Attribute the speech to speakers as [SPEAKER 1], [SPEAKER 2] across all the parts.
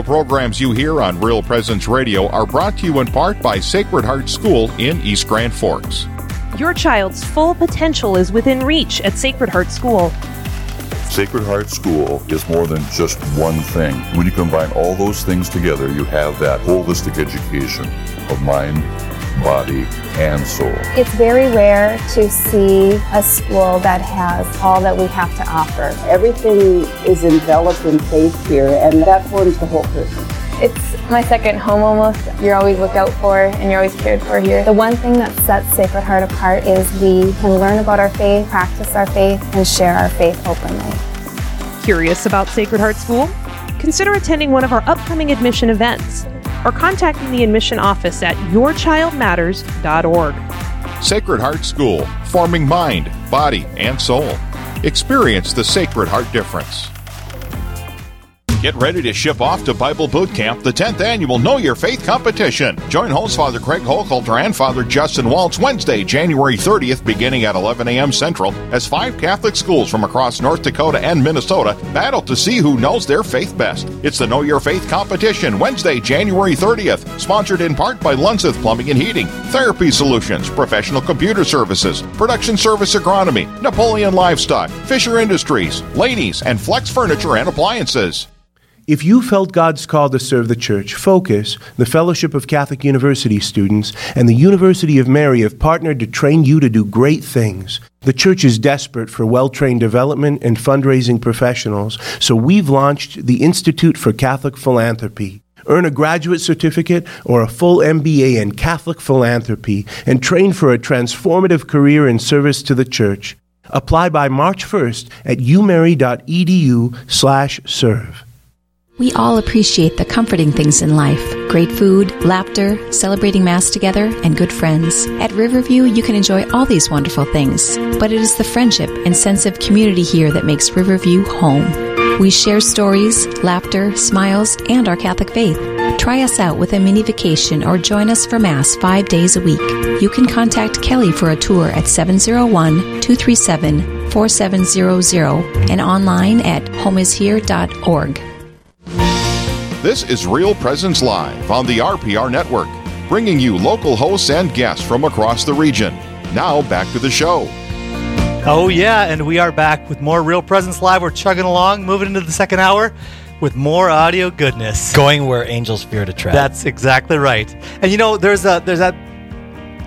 [SPEAKER 1] The programs you hear on Real Presence Radio are brought to you in part by Sacred Heart School in East Grand Forks.
[SPEAKER 2] Your child's full potential is within reach at Sacred Heart School.
[SPEAKER 3] Sacred Heart School is more than just one thing. When you combine all those things together, you have that holistic education of mind, body, and soul.
[SPEAKER 4] It's very rare to see a school that has all that we have to offer.
[SPEAKER 5] Everything is enveloped in faith here, and that forms the whole person.
[SPEAKER 4] It's my second home almost. You're always looked out for and you're always cared for here. The one thing that sets Sacred Heart apart is we can learn about our faith, practice our faith, and share our faith openly.
[SPEAKER 2] Curious about Sacred Heart School? Consider attending one of our upcoming admission events or contacting the admission office at yourchildmatters.org.
[SPEAKER 1] Sacred Heart School, forming mind, body, and soul. Experience the Sacred Heart difference. Get ready to ship off to Bible Boot Camp, the 10th annual Know Your Faith competition. Join host Father Craig Hochhalter and Father Justin Waltz Wednesday, January 30th, beginning at 11 a.m. Central, as five Catholic schools from across North Dakota and Minnesota battle to see who knows their faith best. It's the Know Your Faith competition, Wednesday, January 30th, sponsored in part by Lunseth Plumbing and Heating, Therapy Solutions, Professional Computer Services, Production Service Agronomy, Napoleon Livestock, Fisher Industries, Laney's, and Flex Furniture and Appliances.
[SPEAKER 6] If you felt God's call to serve the church, Focus, the Fellowship of Catholic University students, and the University of Mary have partnered to train you to do great things. The church is desperate for well trained development and fundraising professionals, so we've launched the Institute for Catholic Philanthropy. Earn a graduate certificate or a full MBA in Catholic philanthropy and train for a transformative career in service to the church. Apply by March 1st at umary.edu/serve.
[SPEAKER 7] We all appreciate the comforting things in life great food, laughter, celebrating Mass together, and good friends. At Riverview, you can enjoy all these wonderful things, but it is the friendship and sense of community here that makes Riverview home. We share stories, laughter, smiles, and our Catholic faith. Try us out with a mini vacation or join us for Mass five days a week. You can contact Kelly for a tour at 701 237 4700 and online at homeishere.org.
[SPEAKER 1] This is Real Presence Live on the RPR Network, bringing you local hosts and guests from across the region. Now, back to the show.
[SPEAKER 8] Oh, yeah, and we are back with more Real Presence Live. We're chugging along, moving into the second hour with more audio goodness.
[SPEAKER 9] Going where angels fear to tread.
[SPEAKER 8] That's exactly right. And you know, there's a there's that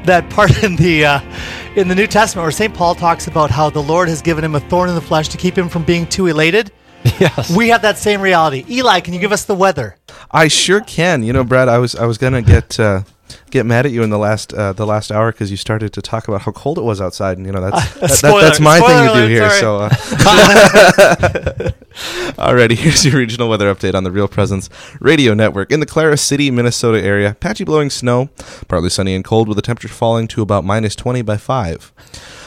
[SPEAKER 8] that part in the uh, in the New Testament where St. Paul talks about how the Lord has given him a thorn in the flesh to keep him from being too elated.
[SPEAKER 9] Yes.
[SPEAKER 8] We have that same reality. Eli, can you give us the weather?
[SPEAKER 10] I sure can. You know, Brad, I was I was gonna get uh, get mad at you in the last uh, the last hour because you started to talk about how cold it was outside, and you know that's
[SPEAKER 8] Uh,
[SPEAKER 10] that, that- that's my thing to
[SPEAKER 8] spoiler
[SPEAKER 10] do here.
[SPEAKER 8] alert,
[SPEAKER 10] So, uh, alrighty, here's your regional weather update on the Real Presence Radio Network in the Clara City, Minnesota area. Patchy blowing snow, partly sunny and cold, with the temperature falling to about minus 20 by five.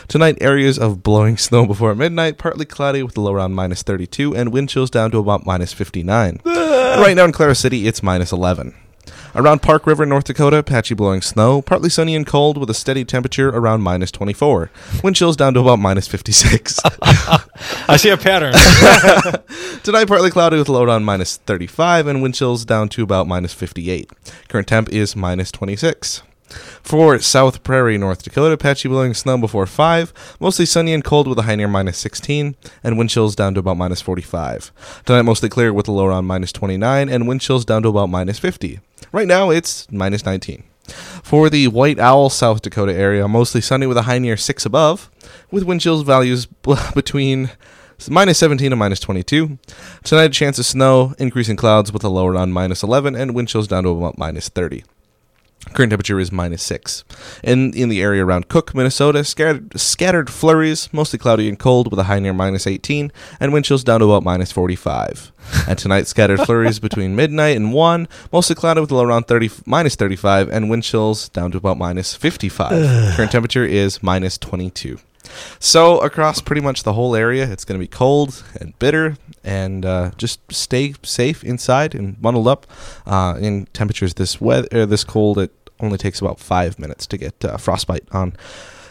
[SPEAKER 10] Tonight, areas of blowing snow before midnight, partly cloudy with a low around minus 32, and wind chills down to about minus 59. Right now in Clara City, it's minus 11. Around Park River, North Dakota, patchy blowing snow, partly sunny and cold with a steady temperature around minus 24. Wind chills down to about minus 56.
[SPEAKER 9] I see a pattern.
[SPEAKER 10] Tonight, partly cloudy with a low around minus 35 and wind chills down to about minus 58. Current temp is minus 26. For South Prairie, North Dakota, patchy blowing snow before 5, mostly sunny and cold with a high near minus 16, and wind chills down to about minus 45. Tonight, mostly clear with a low around minus 29, and wind chills down to about minus 50. Right now, it's minus 19. For the White Owl, South Dakota area, mostly sunny with a high near 6 above, with wind chills values between minus 17 and minus 22. Tonight, a chance of snow, increasing clouds with a low around minus 11, and wind chills down to about minus 30. Current temperature is minus 6. And in the area around Cook, Minnesota, scattered, scattered flurries, mostly cloudy and cold with a high near minus 18, and wind chills down to about minus 45. and tonight, scattered flurries between midnight and 1, mostly cloudy with a low around 30, minus 35, and wind chills down to about minus 55. Current temperature is minus 22. So across pretty much the whole area, it's going to be cold and bitter, and uh, just stay safe inside and bundled up. Uh, in temperatures this weather, this cold, it only takes about five minutes to get uh, frostbite on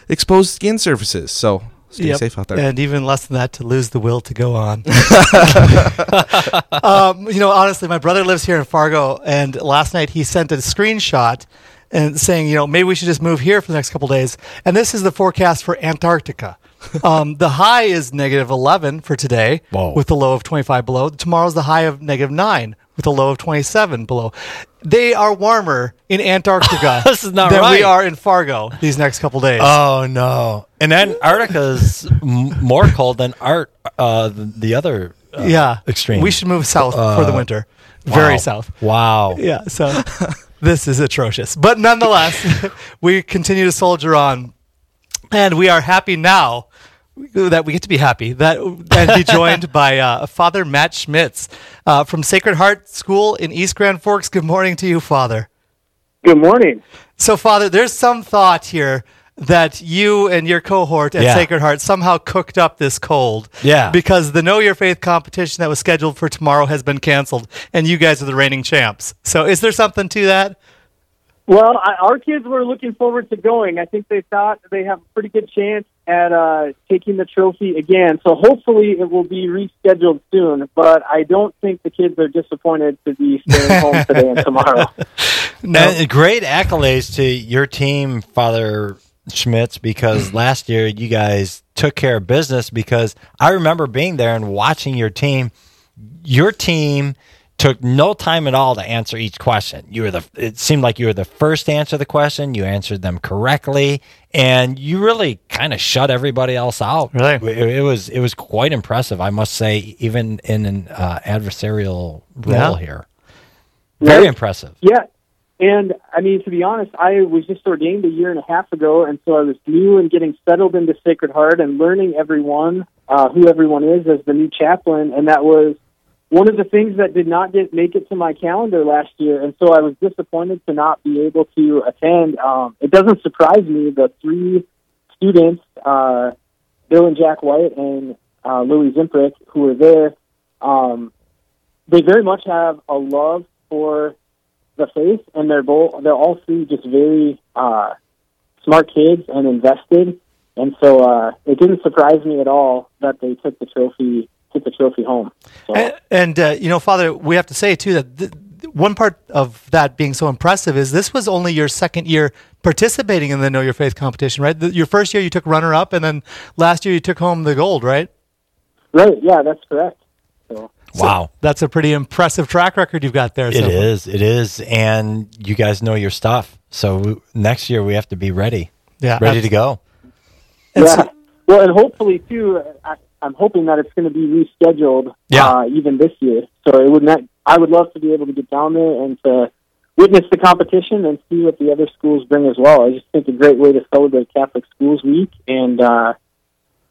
[SPEAKER 10] exposed skin surfaces. So Stay
[SPEAKER 8] Yep.
[SPEAKER 10] safe out there.
[SPEAKER 8] And even less than that to lose the will to go on. um, you know, honestly, my brother lives here in Fargo, and last night he sent a screenshot and saying, you know, maybe we should just move here for the next couple days. And this is the forecast for Antarctica. um, the high is negative 11 for today
[SPEAKER 9] Whoa.
[SPEAKER 8] with the low of 25 below. Tomorrow's the high of negative 9 with a low of 27 below. They are warmer in Antarctica
[SPEAKER 9] This is not
[SPEAKER 8] than we are in Fargo these next couple days.
[SPEAKER 9] Oh no! And Antarctica's m- more cold than art. Uh, the, the other uh,
[SPEAKER 8] yeah,
[SPEAKER 9] extreme.
[SPEAKER 8] We should move south for the
[SPEAKER 9] Uh,
[SPEAKER 8] winter, very
[SPEAKER 9] wow.
[SPEAKER 8] south.
[SPEAKER 9] Wow.
[SPEAKER 8] Yeah, so this is atrocious, but nonetheless, we continue to soldier on, and we are happy now that we get to be happy that and be joined by uh, Father Matt Schmitz uh, from Sacred Heart School in East Grand Forks. Good morning to you, Father.
[SPEAKER 11] Good morning.
[SPEAKER 8] So, Father, there's some thought here that you and your cohort at
[SPEAKER 9] Yeah.
[SPEAKER 8] Sacred Heart somehow cooked up this cold.
[SPEAKER 9] Yeah.
[SPEAKER 8] Because the Know Your Faith competition that was scheduled for tomorrow has been canceled, and you guys are the reigning champs. So, is there something to that?
[SPEAKER 11] Well, I, our kids were looking forward to going. I think they thought they have a pretty good chance at uh, taking the trophy again. So hopefully it will be rescheduled soon. But I don't think the kids are disappointed to be staying home today and tomorrow.
[SPEAKER 9] And great accolades to your team, Father Schmitz, because last year you guys took care of business. Because I remember being there and watching your team. Your team took no time at all to answer each question. You were the. It seemed like you were the first to answer the question. You answered them correctly, and you really kind of shut everybody else out.
[SPEAKER 8] Really?
[SPEAKER 9] it, it was it was quite impressive, I must say, even in an uh, adversarial role
[SPEAKER 8] Yeah.
[SPEAKER 9] here. Very
[SPEAKER 11] Right.
[SPEAKER 9] impressive.
[SPEAKER 11] Yeah. And I mean, to be honest, I was just ordained a year and a half ago, and so I was new and getting settled into Sacred Heart and learning everyone, uh, who everyone is as the new chaplain, and that was one of the things that did not get make it to my calendar last year, and so I was disappointed to not be able to attend. Um, it doesn't surprise me the three students, uh, Bill and Jack White and uh, Louis Zimprick, who were there. Um, they very much have a love for the faith, and they're both they're all three just very uh, smart kids and invested. And so uh, it didn't surprise me at all that they took the trophy took the trophy home. So,
[SPEAKER 8] And, and uh, you know, Father, we have to say too that th- one part of that being so impressive is this was only your second year participating in the Know Your Faith competition, right? The, your first year you took runner up, and then last year you took home the gold, right?
[SPEAKER 11] right, yeah, that's correct. So,
[SPEAKER 9] Wow.
[SPEAKER 8] That's a pretty impressive track record you've got there.
[SPEAKER 9] It is. It is. And you guys know your stuff. So w- next year we have to be ready.
[SPEAKER 8] Yeah.
[SPEAKER 9] Ready to go.
[SPEAKER 11] yeah. well, and hopefully too, I, I'm hoping that it's going to be rescheduled.
[SPEAKER 9] Yeah.
[SPEAKER 11] Uh, even this year, so it would not. I would love to be able to get down there and to witness the competition and see what the other schools bring as well. I just think a great way to celebrate Catholic Schools Week and uh,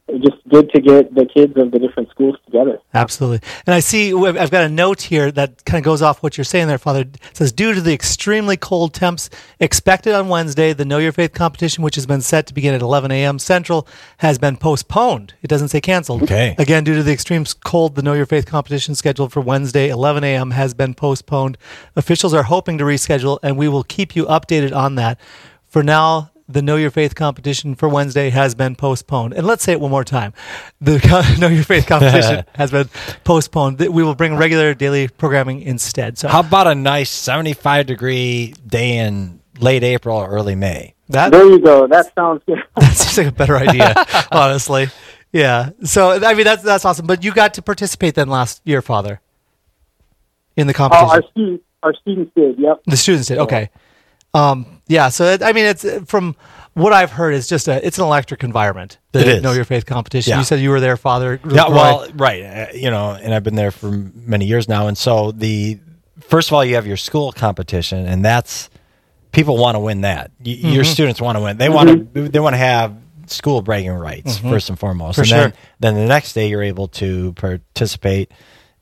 [SPEAKER 11] just good to get the kids of the different schools together.
[SPEAKER 8] Absolutely. And I see, I've I've got a note here that kind of goes off what you're saying there, Father. It says, due to the extremely cold temps expected on Wednesday, the Know Your Faith competition, which has been set to begin at 11 a.m. Central, has been postponed. It doesn't say canceled.
[SPEAKER 9] Okay.
[SPEAKER 8] Again, due to the extreme cold, the Know Your Faith competition scheduled for Wednesday, 11 a.m., has been postponed. Officials are hoping to reschedule, and we will keep you updated on that. For now, the Know Your Faith competition for Wednesday has been postponed. And let's say it one more time. The Know Your Faith competition has been postponed. We will bring regular daily programming instead. So
[SPEAKER 9] How about a nice 75 degree day in late April or early May?
[SPEAKER 8] that,
[SPEAKER 11] There you go. That sounds good.
[SPEAKER 8] that seems like a better idea, honestly. Yeah. So, I mean, that's, that's awesome. But you got to participate then last year, Father, in the
[SPEAKER 11] Oh,
[SPEAKER 8] competition.
[SPEAKER 11] our students, our students did. Yep.
[SPEAKER 8] The students did. Okay. Um, yeah. So it, I mean, it's from what I've heard, it's just a it's an electric environment. The
[SPEAKER 9] It is.
[SPEAKER 8] Know Your Faith competition.
[SPEAKER 9] Yeah.
[SPEAKER 8] You said you were there, Father.
[SPEAKER 9] Yeah, well, right. Uh, you know, and I've been there for many years now. And so the first of all, you have your school competition, and that's people want to win that. Y- Your
[SPEAKER 8] Mhm.
[SPEAKER 9] students want to win. They want to. They want to have school bragging rights
[SPEAKER 8] Mhm.
[SPEAKER 9] first and foremost.
[SPEAKER 8] For
[SPEAKER 9] and
[SPEAKER 8] sure.
[SPEAKER 9] then, then the next day, you're able to participate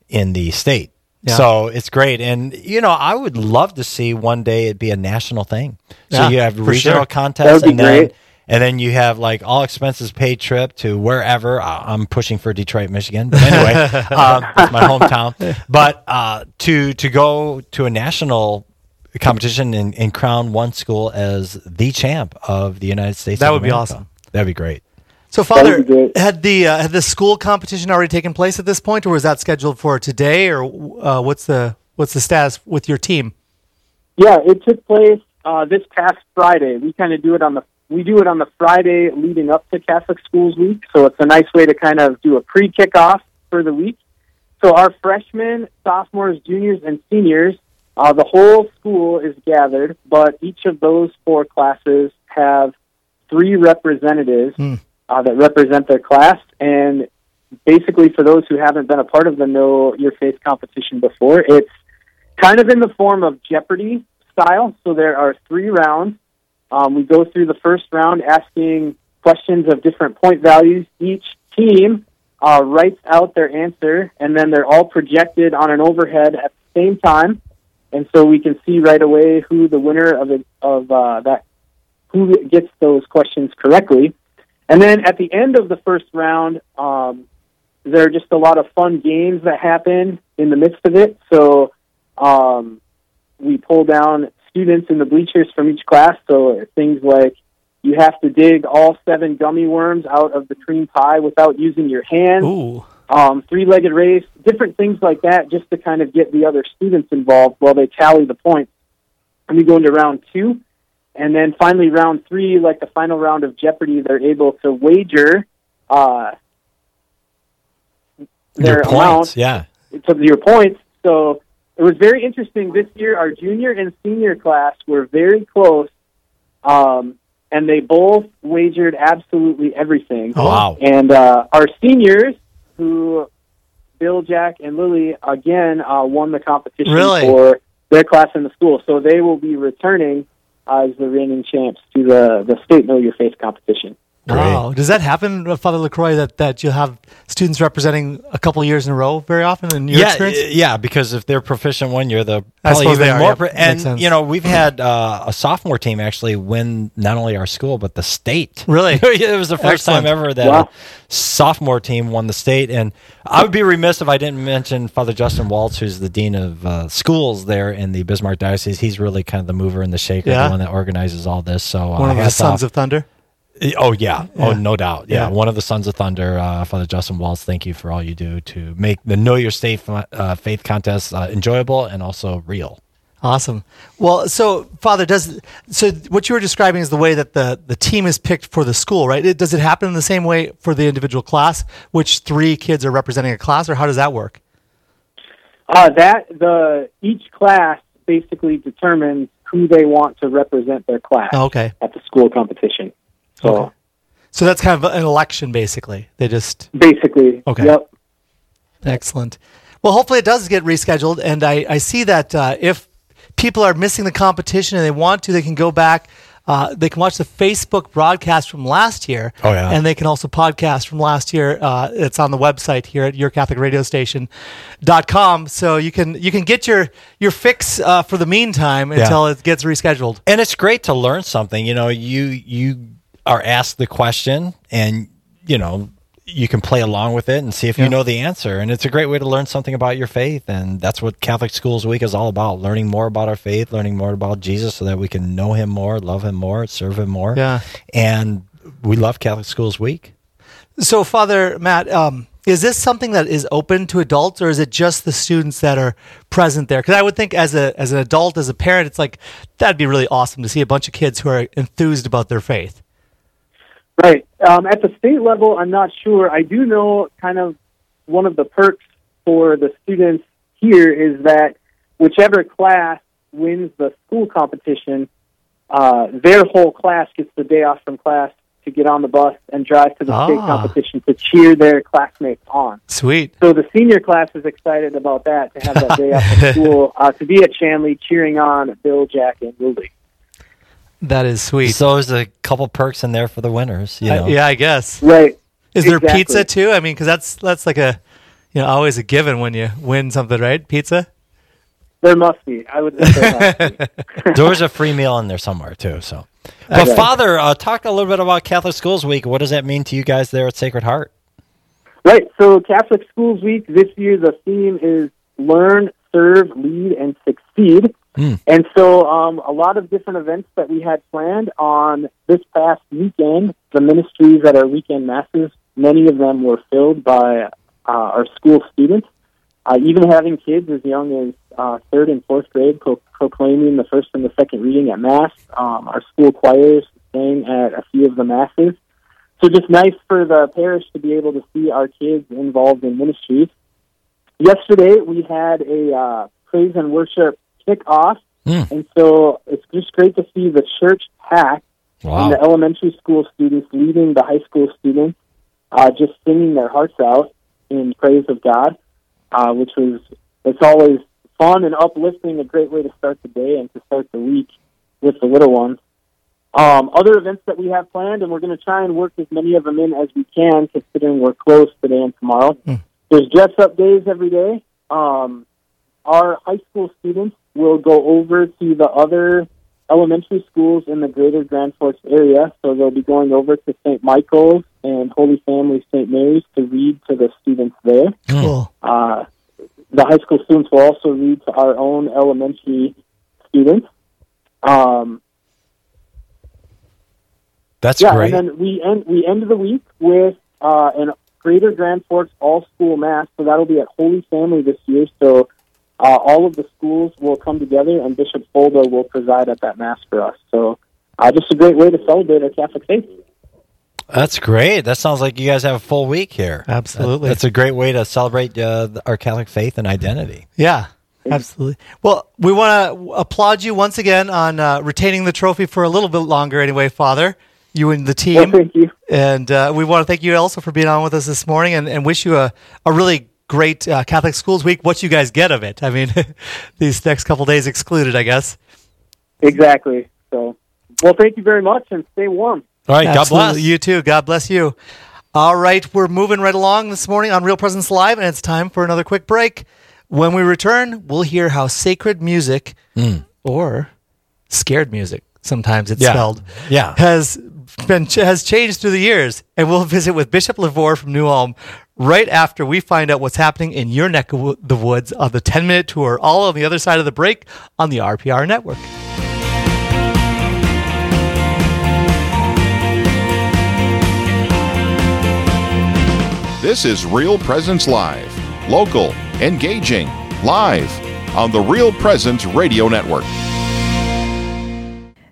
[SPEAKER 9] in the state.
[SPEAKER 8] Yeah.
[SPEAKER 9] So it's great, and you know I would love to see one day it be a national thing. So
[SPEAKER 8] Yeah,
[SPEAKER 9] you have regional
[SPEAKER 8] sure.
[SPEAKER 9] contests,
[SPEAKER 11] That would be
[SPEAKER 9] and then
[SPEAKER 11] great.
[SPEAKER 9] and then you have like all expenses paid trip to wherever. I'm pushing for Detroit, Michigan, but anyway, um, it's my hometown. But uh, to to go to a national competition and, and crown one school as the champ of the United States.
[SPEAKER 8] That
[SPEAKER 9] of
[SPEAKER 8] would be awesome.
[SPEAKER 9] That'd be great.
[SPEAKER 8] So, Father,
[SPEAKER 11] would be great.
[SPEAKER 8] had the uh, had the school competition already taken place at this point, or was that scheduled for today, or uh, what's the what's the status with your team?
[SPEAKER 11] Yeah, it took place uh, this past Friday. We kind of do it on the we do it on the Friday leading up to Catholic Schools Week, so it's a nice way to kind of do a pre kickoff for the week. So our freshmen, sophomores, juniors, and seniors, uh, the whole school is gathered, but each of those four classes have three representatives uh, that represent their class, and basically for those who haven't been a part of the Know Your Faith competition before, it's kind of in the form of Jeopardy style. So there are three rounds. Um, we go through the first round asking questions of different point values. Each team uh, writes out their answer, and then they're all projected on an overhead at the same time, and so we can see right away who the winner of it, of uh, that who gets those questions correctly. And then at the end of the first round, um, there are just a lot of fun games that happen in the midst of it. So um, we pull down students in the bleachers from each class. So things like you have to dig all seven gummy worms out of the cream pie without using your hands. Um, three-legged race, different things like that, just to kind of get the other students involved while they tally the points. And we go into round two, and then finally round three, like the final round of Jeopardy, they're able to wager uh, their
[SPEAKER 9] Your
[SPEAKER 11] amount
[SPEAKER 9] yeah.
[SPEAKER 11] to your points. So it was very interesting this year. Our junior and senior class were very close, um, and they both wagered absolutely everything.
[SPEAKER 9] Oh, wow.
[SPEAKER 11] And uh, our seniors, who Bill, Jack, and Lily again uh, won the competition
[SPEAKER 8] Really?
[SPEAKER 11] for their class in the school, so they will be returning as the reigning champs to the the state Know Your Faith competition.
[SPEAKER 8] Wow. Does that happen, uh, Father Lacroix, that, that you'll have students representing a couple of years in a row very often in your
[SPEAKER 9] yeah,
[SPEAKER 8] experience?
[SPEAKER 9] uh, yeah, because if they're proficient one year, they're probably even
[SPEAKER 8] they are,
[SPEAKER 9] more.
[SPEAKER 8] yep.
[SPEAKER 9] pro-
[SPEAKER 8] Makes
[SPEAKER 9] and
[SPEAKER 8] sense.
[SPEAKER 9] you know, we've had uh, a sophomore team actually win not only our school but the state.
[SPEAKER 8] Really?
[SPEAKER 9] it was the first
[SPEAKER 8] Excellent.
[SPEAKER 9] time ever that
[SPEAKER 11] Wow.
[SPEAKER 9] a sophomore team won the state. And I would be remiss if I didn't mention Father Justin Waltz, who's the dean of uh, schools there in the Bismarck diocese. He's really kind of the mover and the shaker,
[SPEAKER 8] Yeah.
[SPEAKER 9] the one that organizes all this. So uh,
[SPEAKER 8] One of the
[SPEAKER 9] hats
[SPEAKER 8] Sons
[SPEAKER 9] off.
[SPEAKER 8] of Thunder?
[SPEAKER 9] Oh yeah. Oh no doubt. Yeah.
[SPEAKER 8] Yeah.
[SPEAKER 9] One of the Sons of Thunder, uh, Father Justin Waltz. Thank you for all you do to make the Know Your State uh, Faith contest uh, enjoyable and also real.
[SPEAKER 8] Awesome. Well, so Father, does so what you were describing is the way that the the team is picked for the school, right? It, does it happen in the same way for the individual class, which three kids are representing a class, or how does that work?
[SPEAKER 11] Uh, that the each class basically determines who they want to represent their class
[SPEAKER 8] Oh, okay.
[SPEAKER 11] at the school competition. So
[SPEAKER 8] Okay. So that's kind of an election, basically. They just
[SPEAKER 11] basically,
[SPEAKER 8] Okay.
[SPEAKER 11] yep.
[SPEAKER 8] Excellent. Well, hopefully it does get rescheduled. And I, I see that uh, if people are missing the competition and they want to, they can go back. Uh, they can watch the Facebook broadcast from last year.
[SPEAKER 9] Oh, yeah.
[SPEAKER 8] And they can also podcast from last year. Uh, it's on the website here at yourcatholicradiostation.com. So you can you can get your your fix uh, for the meantime
[SPEAKER 9] Yeah.
[SPEAKER 8] until it gets rescheduled.
[SPEAKER 9] And it's great to learn something. You know, you you are asked the question, and you know you can play along with it and see if
[SPEAKER 8] Yeah.
[SPEAKER 9] you know the answer. And it's a great way to learn something about your faith. And that's what Catholic Schools Week is all about: learning more about our faith, learning more about Jesus, so that we can know Him more, love Him more, serve Him more.
[SPEAKER 8] Yeah.
[SPEAKER 9] And we love Catholic Schools Week.
[SPEAKER 8] So, Father Matt, um, is this something that is open to adults, or is it just the students that are present there? Because I would think, as a as an adult, as a parent, it's like that'd be really awesome to see a bunch of kids who are enthused about their faith.
[SPEAKER 11] Right. Um, at the state level, I'm not sure. I do know kind of one of the perks for the students here is that whichever class wins the school competition, uh, their whole class gets the day off from class to get on the bus and drive to the state
[SPEAKER 8] Ah.
[SPEAKER 11] competition to cheer their classmates on.
[SPEAKER 8] Sweet.
[SPEAKER 11] So the senior class is excited about that to have that day off from school uh, to be at Shanley cheering on Bill, Jack, and Lily.
[SPEAKER 8] That is sweet.
[SPEAKER 9] So there's a couple perks in there for the winners. You know?
[SPEAKER 8] yeah, I guess.
[SPEAKER 11] Right.
[SPEAKER 8] Is there
[SPEAKER 11] Exactly.
[SPEAKER 8] pizza too? I mean, because that's that's like a you know always a given when you win something, right? Pizza.
[SPEAKER 11] There must be. I would think there must be.
[SPEAKER 9] there a free meal in there somewhere too. So, but
[SPEAKER 11] Okay.
[SPEAKER 9] Father, uh, talk a little bit about Catholic Schools Week. What does that mean to you guys there at Sacred Heart?
[SPEAKER 11] Right. So Catholic Schools Week this year, the theme is learn, serve, lead, and succeed.
[SPEAKER 9] Mm.
[SPEAKER 11] And so, um, a lot of different events that we had planned on this past weekend, the ministries at our weekend masses, many of them were filled by uh, our school students, uh, even having kids as young as uh, third and fourth grade pro- proclaiming the first and the second reading at Mass. Um, our school choirs sang at a few of the masses. So, just nice for the parish to be able to see our kids involved in ministries. Yesterday, we had a uh, praise and worship kickoff,
[SPEAKER 9] Mm.
[SPEAKER 11] and so it's just great to see the church packed
[SPEAKER 9] Wow.
[SPEAKER 11] and the elementary school students leading the high school students, uh, just singing their hearts out in praise of God, uh, which was it's always fun and uplifting, a great way to start the day and to start the week with the little ones. Um, other events that we have planned, and we're going to try and work as many of them in as we can, considering we're closed today and tomorrow. There's dress up days every day. Um, our high school students will go over to the other elementary schools in the greater Grand Forks area. So they'll be going over to St. Michael's and Holy Family St. Mary's to read to the students there.
[SPEAKER 8] Cool.
[SPEAKER 11] Uh, the high school students will also read to our own elementary students. Um,
[SPEAKER 9] That's
[SPEAKER 11] yeah,
[SPEAKER 9] great.
[SPEAKER 11] and then we end we end the week with uh, an Greater Grand Forks All School Mass. So that'll be at Holy Family this year. So uh, all of the schools will come together, and Bishop Foldo will preside at that mass for us. So uh, just a great way to celebrate our Catholic faith.
[SPEAKER 9] That's great. That sounds like you guys have a full week here.
[SPEAKER 8] Absolutely.
[SPEAKER 9] That- that's a great way to celebrate uh, our Catholic faith and identity.
[SPEAKER 8] Yeah, absolutely. Well, we want to applaud you once again on uh, retaining the trophy for a little bit longer, anyway, Father. You and the team.
[SPEAKER 11] Well, thank you.
[SPEAKER 8] And uh, we want to thank you also for being on with us this morning and, and wish you a, a really great uh, Catholic Schools Week. What you guys get of it. I mean, these next couple days excluded, I guess.
[SPEAKER 11] Exactly. So, well, thank you very much, and stay warm.
[SPEAKER 9] All right, God bless.
[SPEAKER 8] You too. God bless you. All right, we're moving right along this morning on Real Presence Live, and it's time for another quick break. When we return, we'll hear how sacred music or scared music, sometimes it's
[SPEAKER 9] Yeah.
[SPEAKER 8] spelled,
[SPEAKER 9] Yeah.
[SPEAKER 8] has been has changed through the years. And we'll visit with Bishop LeVoir from New Ulm right after we find out what's happening in your neck of the woods on the 10 minute tour, all on the other side of the break on the RPR network.
[SPEAKER 1] This is Real Presence Live. Local, engaging, live on the Real Presence Radio Network.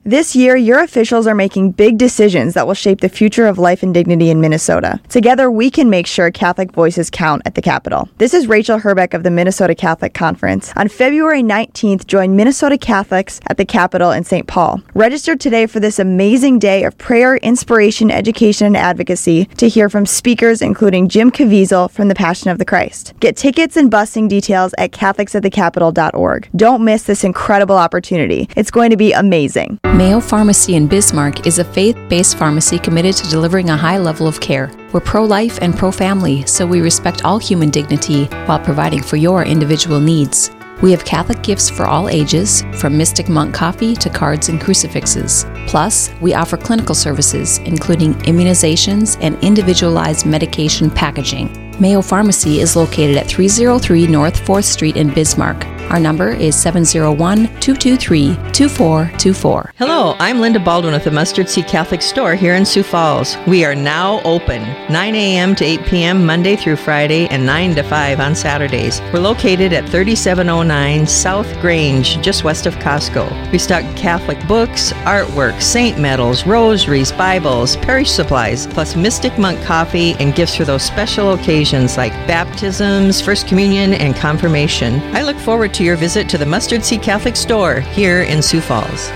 [SPEAKER 12] This year, your officials are making big decisions that will shape the future of life and dignity in Minnesota. Together, we can make sure Catholic voices count at the Capitol. This is Rachel Herbeck of the Minnesota Catholic Conference. On February 19th, join Minnesota Catholics at the Capitol in St. Paul. Register today for this amazing day of prayer, inspiration, education, and advocacy to hear from speakers including Jim Caviezel from the Passion of the Christ. Get tickets and busing details at catholicsatthecapitol.org. Don't miss this incredible opportunity. It's going to be amazing.
[SPEAKER 7] Mayo Pharmacy in Bismarck is a faith based pharmacy committed to delivering a high level of care. We're pro life and pro family, so we respect all human dignity while providing for your individual needs. We have Catholic gifts for all ages, from Mystic Monk coffee to cards and crucifixes. Plus, we offer clinical services, including immunizations and individualized medication packaging. Mayo Pharmacy is located at 303 North 4th Street in Bismarck. Our number is 701 223 2424.
[SPEAKER 13] Hello, I'm Linda Baldwin with the Mustard Seed Catholic Store here in Sioux Falls. We are now open 9 a.m. to 8 p.m. Monday through Friday and 9 to 5 on Saturdays. We're located at 3709 South Grange, just west of Costco. We stock Catholic books, artwork, saint medals, rosaries, Bibles, parish supplies, plus Mystic Monk coffee and gifts for those special occasions like baptisms, First Communion, and confirmation. I look forward to your visit to the Mustard Seed Catholic Store here in Sioux Falls.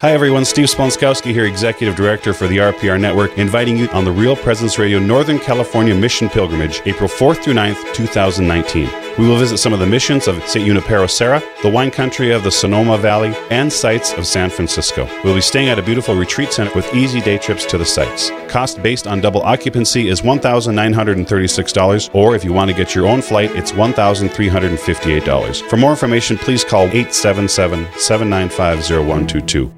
[SPEAKER 14] Hi, everyone. Steve Splonskowski here, Executive Director for the RPR Network, inviting you on the Real Presence Radio Northern California Mission Pilgrimage, April 4th through 9th, 2019. We will visit some of the missions of St. Junipero Serra, the wine country of the Sonoma Valley, and sites of San Francisco. We'll be staying at a beautiful retreat center with easy day trips to the sites. Cost based on double occupancy is $1,936, or if you want to get your own flight, it's $1,358. For more information, please call 877 795 0122.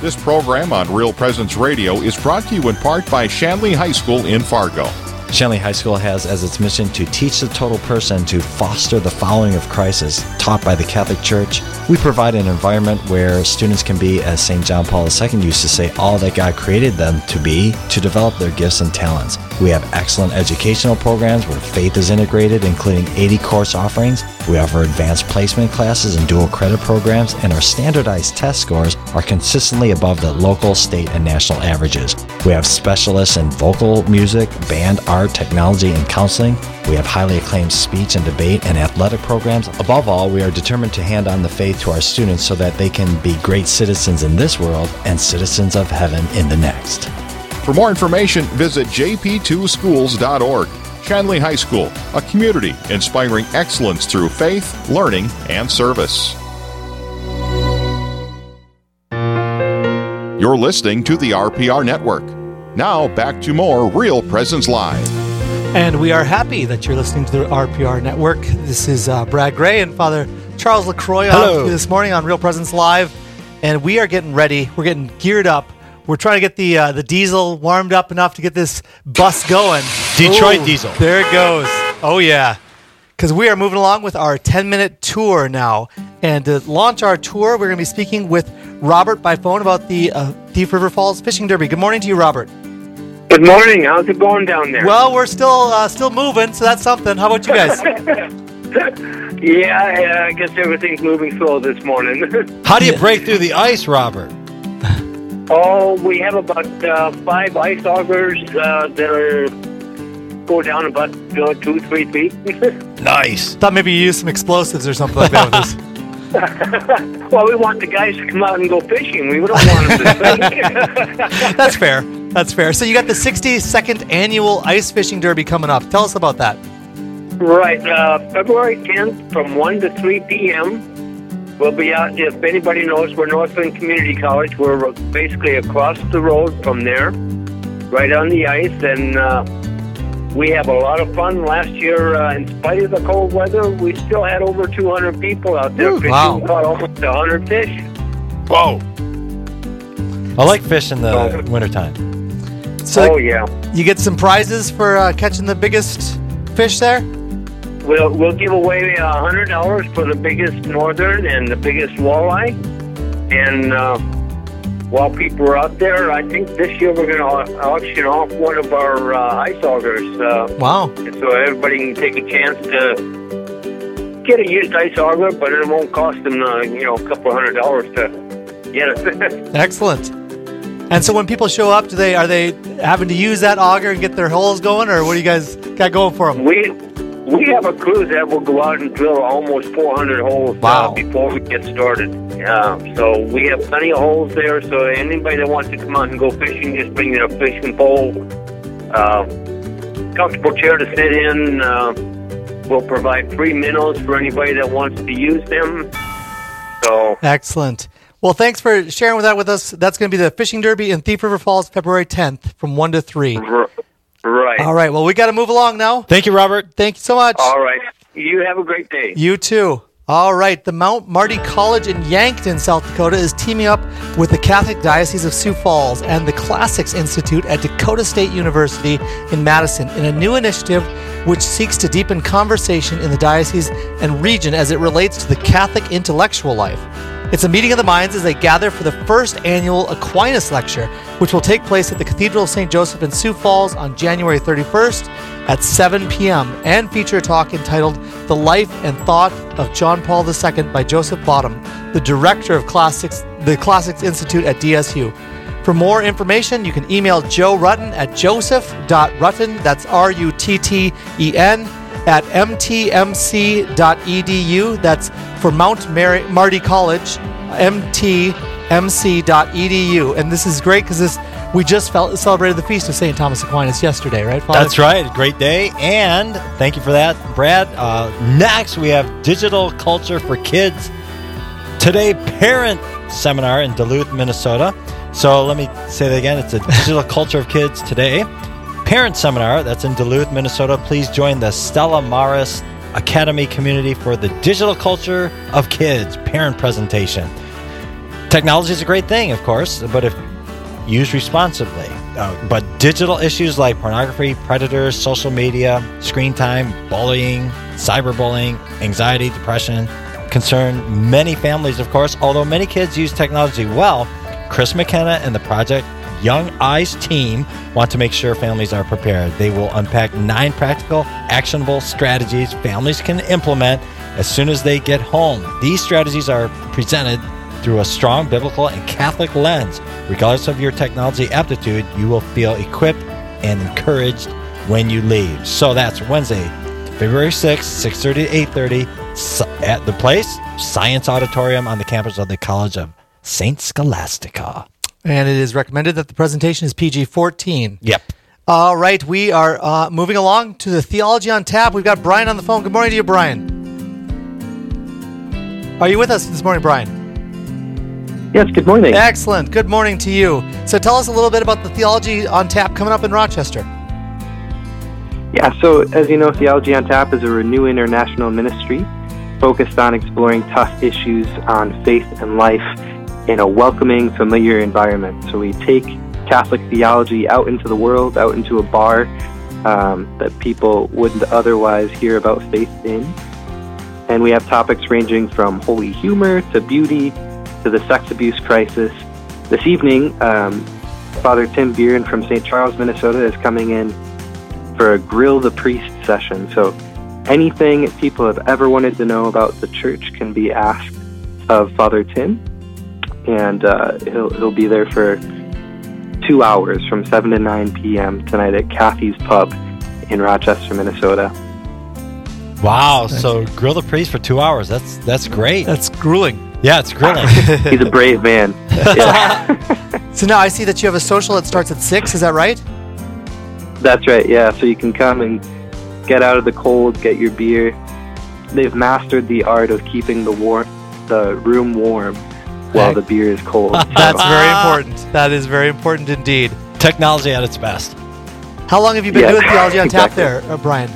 [SPEAKER 1] This program on Real Presence Radio is brought to you in part by Shanley High School in Fargo.
[SPEAKER 9] Shanley High School has as its mission to teach the total person to foster the following of Christ as taught by the Catholic Church. We provide an environment where students can be, as St. John Paul II used to say, all that God created them to be to develop their gifts and talents. We have excellent educational programs where faith is integrated, including 80 course offerings. We offer advanced placement classes and dual credit programs, and our standardized test scores are consistently above the local, state, and national averages. We have specialists in vocal music, band, art, technology, and counseling. We have highly acclaimed speech and debate and athletic programs. Above all, we are determined to hand on the faith to our students so that they can be great citizens in this world and citizens of heaven in the next.
[SPEAKER 1] For more information, visit jp2schools.org. Shanley High School, a community inspiring excellence through faith, learning, and service. You're listening to the RPR Network. Now, back to more Real Presence Live.
[SPEAKER 8] And we are happy that you're listening to the RPR Network. This is uh, Brad Gray and Father Charles LaCroix
[SPEAKER 9] Hello.
[SPEAKER 8] with this morning on Real Presence Live. And we are getting ready. We're getting geared up. We're trying to get the uh, the diesel warmed up enough to get this bus going.
[SPEAKER 9] Detroit
[SPEAKER 8] Ooh,
[SPEAKER 9] diesel.
[SPEAKER 8] There it goes. Oh, yeah. Because we are moving along with our 10 minute tour now. And to launch our tour, we're going to be speaking with Robert by phone about the uh, Thief River Falls Fishing Derby. Good morning to you, Robert.
[SPEAKER 15] Good morning. How's it going down there?
[SPEAKER 8] Well, we're still uh, still moving, so that's something. How about you guys?
[SPEAKER 15] yeah, yeah, I guess everything's moving slow this morning.
[SPEAKER 9] How do you break through the ice, Robert?
[SPEAKER 15] oh, we have about uh, five ice augers uh, that are go down about uh, two, three feet.
[SPEAKER 9] Nice.
[SPEAKER 8] Thought maybe you used some explosives or something like that with this.
[SPEAKER 15] well, we want the guys to come out and go fishing. We don't want them to fish.
[SPEAKER 8] That's fair. That's fair. So you got the 62nd annual ice fishing derby coming up. Tell us about that.
[SPEAKER 15] Right, uh, February 10th from 1 to 3 p.m. We'll be out, if anybody knows, we're Northland Community College. We're basically across the road from there, right on the ice, and uh, we have a lot of fun. Last year, uh, in spite of the cold weather, we still had over 200 people out there fishing.
[SPEAKER 9] wow.
[SPEAKER 15] We Caught almost 100 fish.
[SPEAKER 9] Whoa. I like fish in the wintertime.
[SPEAKER 8] So
[SPEAKER 15] oh, yeah.
[SPEAKER 8] You get some prizes for uh, catching the biggest fish there?
[SPEAKER 15] We'll, we'll give away a hundred dollars for the biggest northern and the biggest walleye. And uh, while people are out there, I think this year we're going to auction off one of our uh, ice augers. Uh,
[SPEAKER 8] Wow.
[SPEAKER 15] so everybody can take a chance to get a used ice auger, but it won't cost them, uh, you know, a couple of hundred dollars to get it.
[SPEAKER 8] Excellent. And so when people show up, do they are they having to use that auger and get their holes going, or what do you guys got going for them?
[SPEAKER 15] we we have a crew that will go out and drill almost 400 holes
[SPEAKER 8] Wow.
[SPEAKER 15] uh, before we get started. Uh, so we have plenty of holes there. So anybody that wants to come out and go fishing, just bring their fishing pole, uh, comfortable chair to sit in. Uh, we'll provide free minnows for anybody that wants to use them. So
[SPEAKER 8] Excellent. Well, thanks for sharing with that with us. That's going to be the fishing derby in Thief River Falls, February 10th, from one to three.
[SPEAKER 15] right.
[SPEAKER 8] All right. Well, we got to move along now.
[SPEAKER 9] Thank you, Robert.
[SPEAKER 8] Thank you so much.
[SPEAKER 15] All right. You have a great day.
[SPEAKER 8] You too. All right. The Mount Marty College in Yankton, South Dakota is teaming up with the Catholic Diocese of Sioux Falls and the Classics Institute at Dakota State University in Madison in a new initiative which seeks to deepen conversation in the diocese and region as it relates to the Catholic intellectual life. It's a meeting of the minds as they gather for the first annual Aquinas Lecture, which will take place at the Cathedral of St. Joseph in Sioux Falls on January 31st at 7 p.m. and feature a talk entitled The Life and Thought of John Paul II by Joseph Bottum, the director of Classics, the Classics Institute at DSU. For more information, you can email Joe Rutten at joseph.rutten, that's R U T T E N, at mtmc.edu. That's for Mount Mary, Marty College, mtmc.edu. And this is great because this we just felt, celebrated the feast of St. Thomas Aquinas yesterday, right, Father?
[SPEAKER 9] That's right. Great day. And thank you for that, Brad. Uh, next, we have Digital Culture for Kids. Today, Parent Seminar in Duluth, Minnesota. So let me say that again. It's a Digital Culture of Kids today. Parent Seminar, that's in Duluth, Minnesota. Please join the Stella Maris Academy community for the Digital Culture of Kids parent presentation. Technology is a great thing, of course, but if used responsibly. uh, but digital issues like pornography, predators, social media, screen time, bullying, cyberbullying, anxiety, depression concern many families, of course. Although many kids use technology well, Chris McKenna and the Protect Young Eyes team want to make sure families are prepared. They will unpack nine practical, actionable strategies families can implement as soon as they get home. These strategies are presented through a strong biblical and Catholic lens. Regardless of your technology aptitude, you will feel equipped and encouraged when you leave. So that's Wednesday, February 6th, 6:30 to 8:30 at the place, Science Auditorium on the campus of the College of Saint Scholastica.
[SPEAKER 8] And it is recommended that the presentation is PG 14.
[SPEAKER 9] Yep.
[SPEAKER 8] All right, we are uh, moving along to the Theology on Tap. We've got Brian on the phone. Good morning to you, Brian. Are you with us this morning, Brian?
[SPEAKER 16] Yes, good morning.
[SPEAKER 8] Excellent. Good morning to you. So tell us a little bit about the Theology on Tap coming up in Rochester.
[SPEAKER 16] Yeah, so as you know, Theology on Tap is a Renew International ministry focused on exploring tough issues on faith and life in a welcoming, familiar environment. So we take Catholic theology out into the world, out into a bar um, that people wouldn't otherwise hear about faith in. And we have topics ranging from holy humor to beauty to the sex abuse crisis. This evening, um, Father Tim Bieran from St. Charles, Minnesota, is coming in for a Grill the Priest session. So anything people have ever wanted to know about the church can be asked of Father Tim and uh, he'll he'll be there for two hours from seven to nine p.m. tonight at Kathy's Pub in Rochester, Minnesota.
[SPEAKER 9] Wow! So grill the priest for two hours. That's that's great.
[SPEAKER 8] That's grueling.
[SPEAKER 9] Yeah, it's grilling.
[SPEAKER 16] He's a brave man.
[SPEAKER 8] so now I see that you have a social that starts at six. Is that right?
[SPEAKER 16] That's right. Yeah. So you can come and get out of the cold, get your beer. They've mastered the art of keeping the war the room warm while the beer is cold.
[SPEAKER 8] That's very important. That is very important indeed.
[SPEAKER 9] Technology at its best.
[SPEAKER 8] How long have you been
[SPEAKER 16] Yeah,
[SPEAKER 8] doing Theology on Tap there, uh, Brian?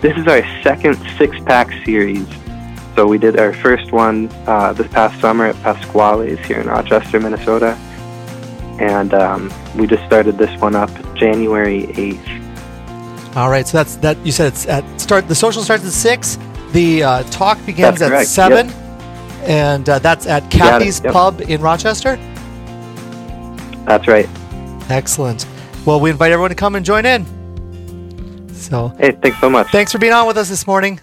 [SPEAKER 16] This is our second six pack series. So we did our first one uh, this past summer at Pasquale's here in Rochester, Minnesota. And um, we just started this one up January 8th.
[SPEAKER 8] All right, so that's that. You said it's at start. The social starts at six. The uh, talk begins
[SPEAKER 16] That's
[SPEAKER 8] at
[SPEAKER 16] correct,
[SPEAKER 8] seven, and uh, that's at Kathy's
[SPEAKER 16] yep.
[SPEAKER 8] Pub in Rochester.
[SPEAKER 16] That's right.
[SPEAKER 8] Excellent. Well, we invite everyone to come and join in. So,
[SPEAKER 16] hey, thanks so much.
[SPEAKER 8] Thanks for being on with us this morning.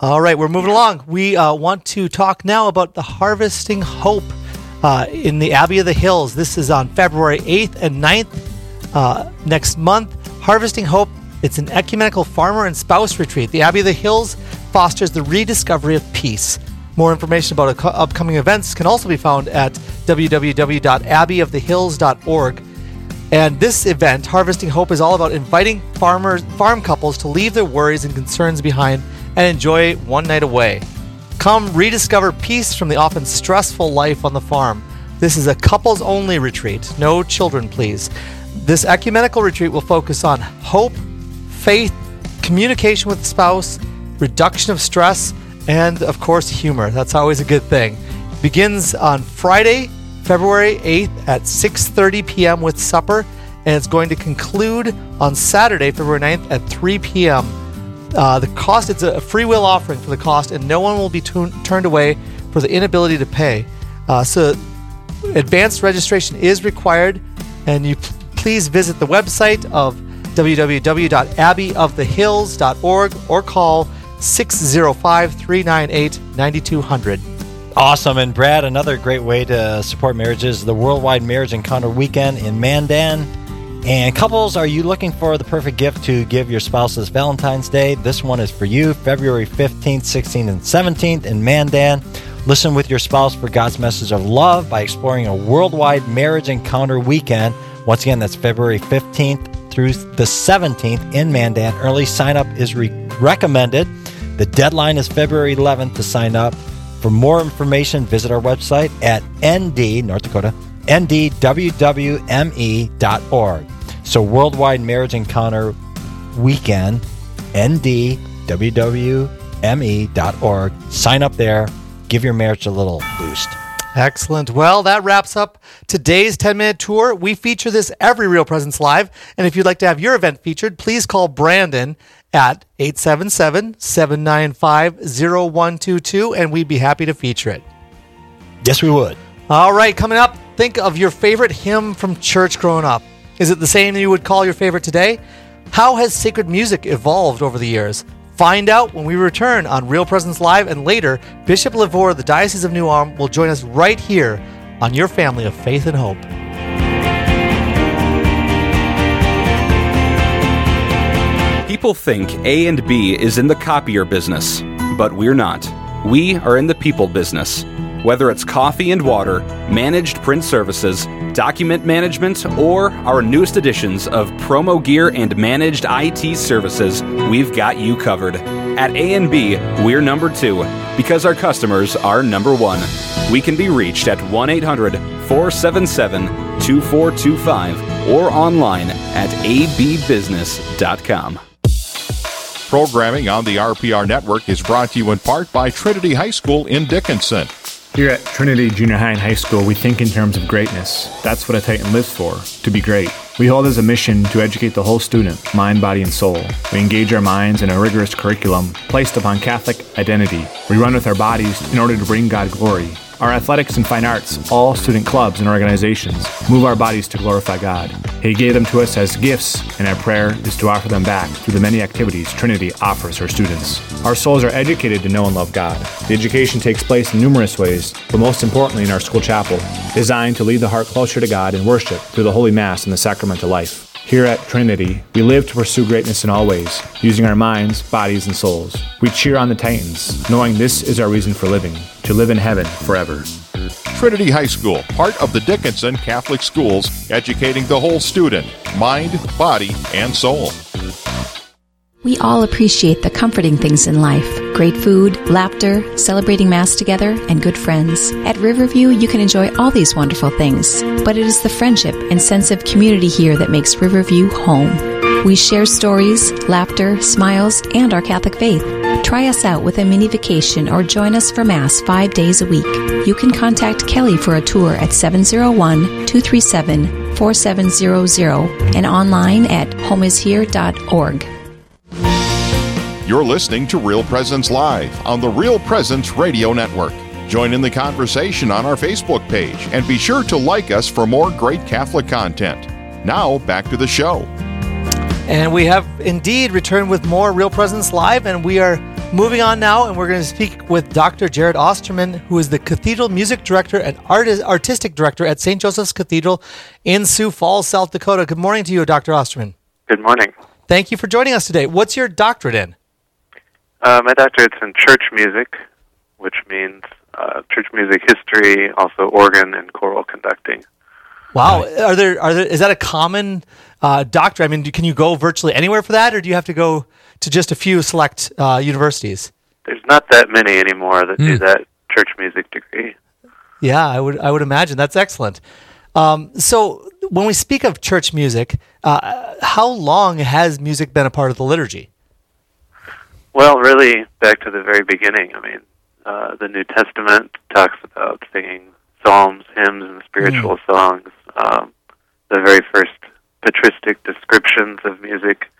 [SPEAKER 8] All right, we're moving along. We uh, want to talk now about the Harvesting Hope uh, in the Abbey of the Hills. This is on February 8th and 9th uh, next month. Harvesting Hope, it's an ecumenical farmer and spouse retreat. The Abbey of the Hills fosters the rediscovery of peace. More information about co- upcoming events can also be found at www.abbeyofthehills.org. And this event, Harvesting Hope, is all about inviting farmers, farm couples to leave their worries and concerns behind and enjoy one night away. Come rediscover peace from the often stressful life on the farm. This is a couples only retreat. No children, please. This ecumenical retreat will focus on hope, faith, communication with the spouse, reduction of stress, and of course, humor. That's always a good thing. Begins on Friday, February 8th at 6:30 p.m. with supper, and it's going to conclude on Saturday, February 9th at 3 p.m. Uh, the cost it's a free will offering for the cost, and no one will be tun- turned away for the inability to pay. Uh, so, advanced registration is required, and you p- please visit the website of www.abbeyofthehills.org or call 605 398 9200.
[SPEAKER 9] Awesome. And Brad, another great way to support marriages, the Worldwide Marriage Encounter Weekend in Mandan. And couples, are you looking for the perfect gift to give your spouse this Valentine's Day? This one is for you, February 15th, 16th, and 17th in Mandan. Listen with your spouse for God's message of love by exploring a worldwide marriage encounter weekend. Once again, that's February 15th through the 17th in Mandan. Early sign up is re- recommended. The deadline is February 11th to sign up. For more information, visit our website at ND, North Dakota, ndwwme.org. So, Worldwide Marriage Encounter Weekend, ndwwme.org. Sign up there, give your marriage a little boost.
[SPEAKER 8] Excellent. Well, that wraps up today's 10 minute tour. We feature this every Real Presence Live. And if you'd like to have your event featured, please call Brandon at 877 795 0122 and we'd be happy to feature it.
[SPEAKER 9] Yes, we would.
[SPEAKER 8] All right, coming up, think of your favorite hymn from church growing up. Is it the same you would call your favorite today? How has sacred music evolved over the years? Find out when we return on Real Presence Live, and later, Bishop LeVoir of the Diocese of New Ulm will join us right here on your family of faith and hope.
[SPEAKER 17] People think A and B is in the copier business, but we're not. We are in the people business. Whether it's coffee and water, managed print services, document management, or our newest editions of promo gear and managed IT services, we've got you covered. At A&B, we're number two because our customers are number one. We can be reached at 1 800 477 2425 or online at abbusiness.com.
[SPEAKER 1] Programming on the RPR network is brought to you in part by Trinity High School in Dickinson.
[SPEAKER 18] Here at Trinity Junior High and High School, we think in terms of greatness. That's what a Titan lives for, to be great. We hold as a mission to educate the whole student, mind, body, and soul. We engage our minds in a rigorous curriculum placed upon Catholic identity. We run with our bodies in order to bring God glory. Our athletics and fine arts, all student clubs and organizations, move our bodies to glorify God. He gave them to us as gifts, and our prayer is to offer them back through the many activities Trinity offers her students. Our souls are educated to know and love God. The education takes place in numerous ways, but most importantly in our school chapel, designed to lead the heart closer to God in worship through the Holy Mass and the sacramental life. Here at Trinity, we live to pursue greatness in all ways, using our minds, bodies, and souls. We cheer on the Titans, knowing this is our reason for living, to live in heaven forever.
[SPEAKER 1] Trinity High School, part of the Dickinson Catholic Schools, educating the whole student, mind, body, and soul.
[SPEAKER 7] We all appreciate the comforting things in life great food, laughter, celebrating Mass together, and good friends. At Riverview, you can enjoy all these wonderful things, but it is the friendship and sense of community here that makes Riverview home. We share stories, laughter, smiles, and our Catholic faith. Try us out with a mini vacation or join us for Mass five days a week. You can contact Kelly for a tour at 701 237 4700 and online at homeishere.org.
[SPEAKER 1] You're listening to Real Presence Live on the Real Presence Radio Network. Join in the conversation on our Facebook page and be sure to like us for more great Catholic content. Now, back to the show.
[SPEAKER 8] And we have indeed returned with more Real Presence Live, and we are moving on now, and we're going to speak with Dr. Jared Osterman, who is the Cathedral Music Director and Artist, Artistic Director at St. Joseph's Cathedral in Sioux Falls, South Dakota. Good morning to you, Dr. Osterman.
[SPEAKER 19] Good morning.
[SPEAKER 8] Thank you for joining us today. What's your doctorate in?
[SPEAKER 19] Uh, my doctorate's in church music, which means uh, church music history, also organ and choral conducting.
[SPEAKER 8] Wow, are there are there is that a common uh, doctorate? I mean, can you go virtually anywhere for that, or do you have to go to just a few select uh, universities?
[SPEAKER 19] There's not that many anymore that do
[SPEAKER 8] Hmm.
[SPEAKER 19] that church music degree.
[SPEAKER 8] Yeah, I would I would imagine that's excellent. Um, so when we speak of church music, uh, how long has music been a part of the liturgy?
[SPEAKER 19] Well, really, back to the very beginning. I mean, uh, the New Testament talks about singing psalms, hymns, and spiritual songs. Um, the very first patristic descriptions of music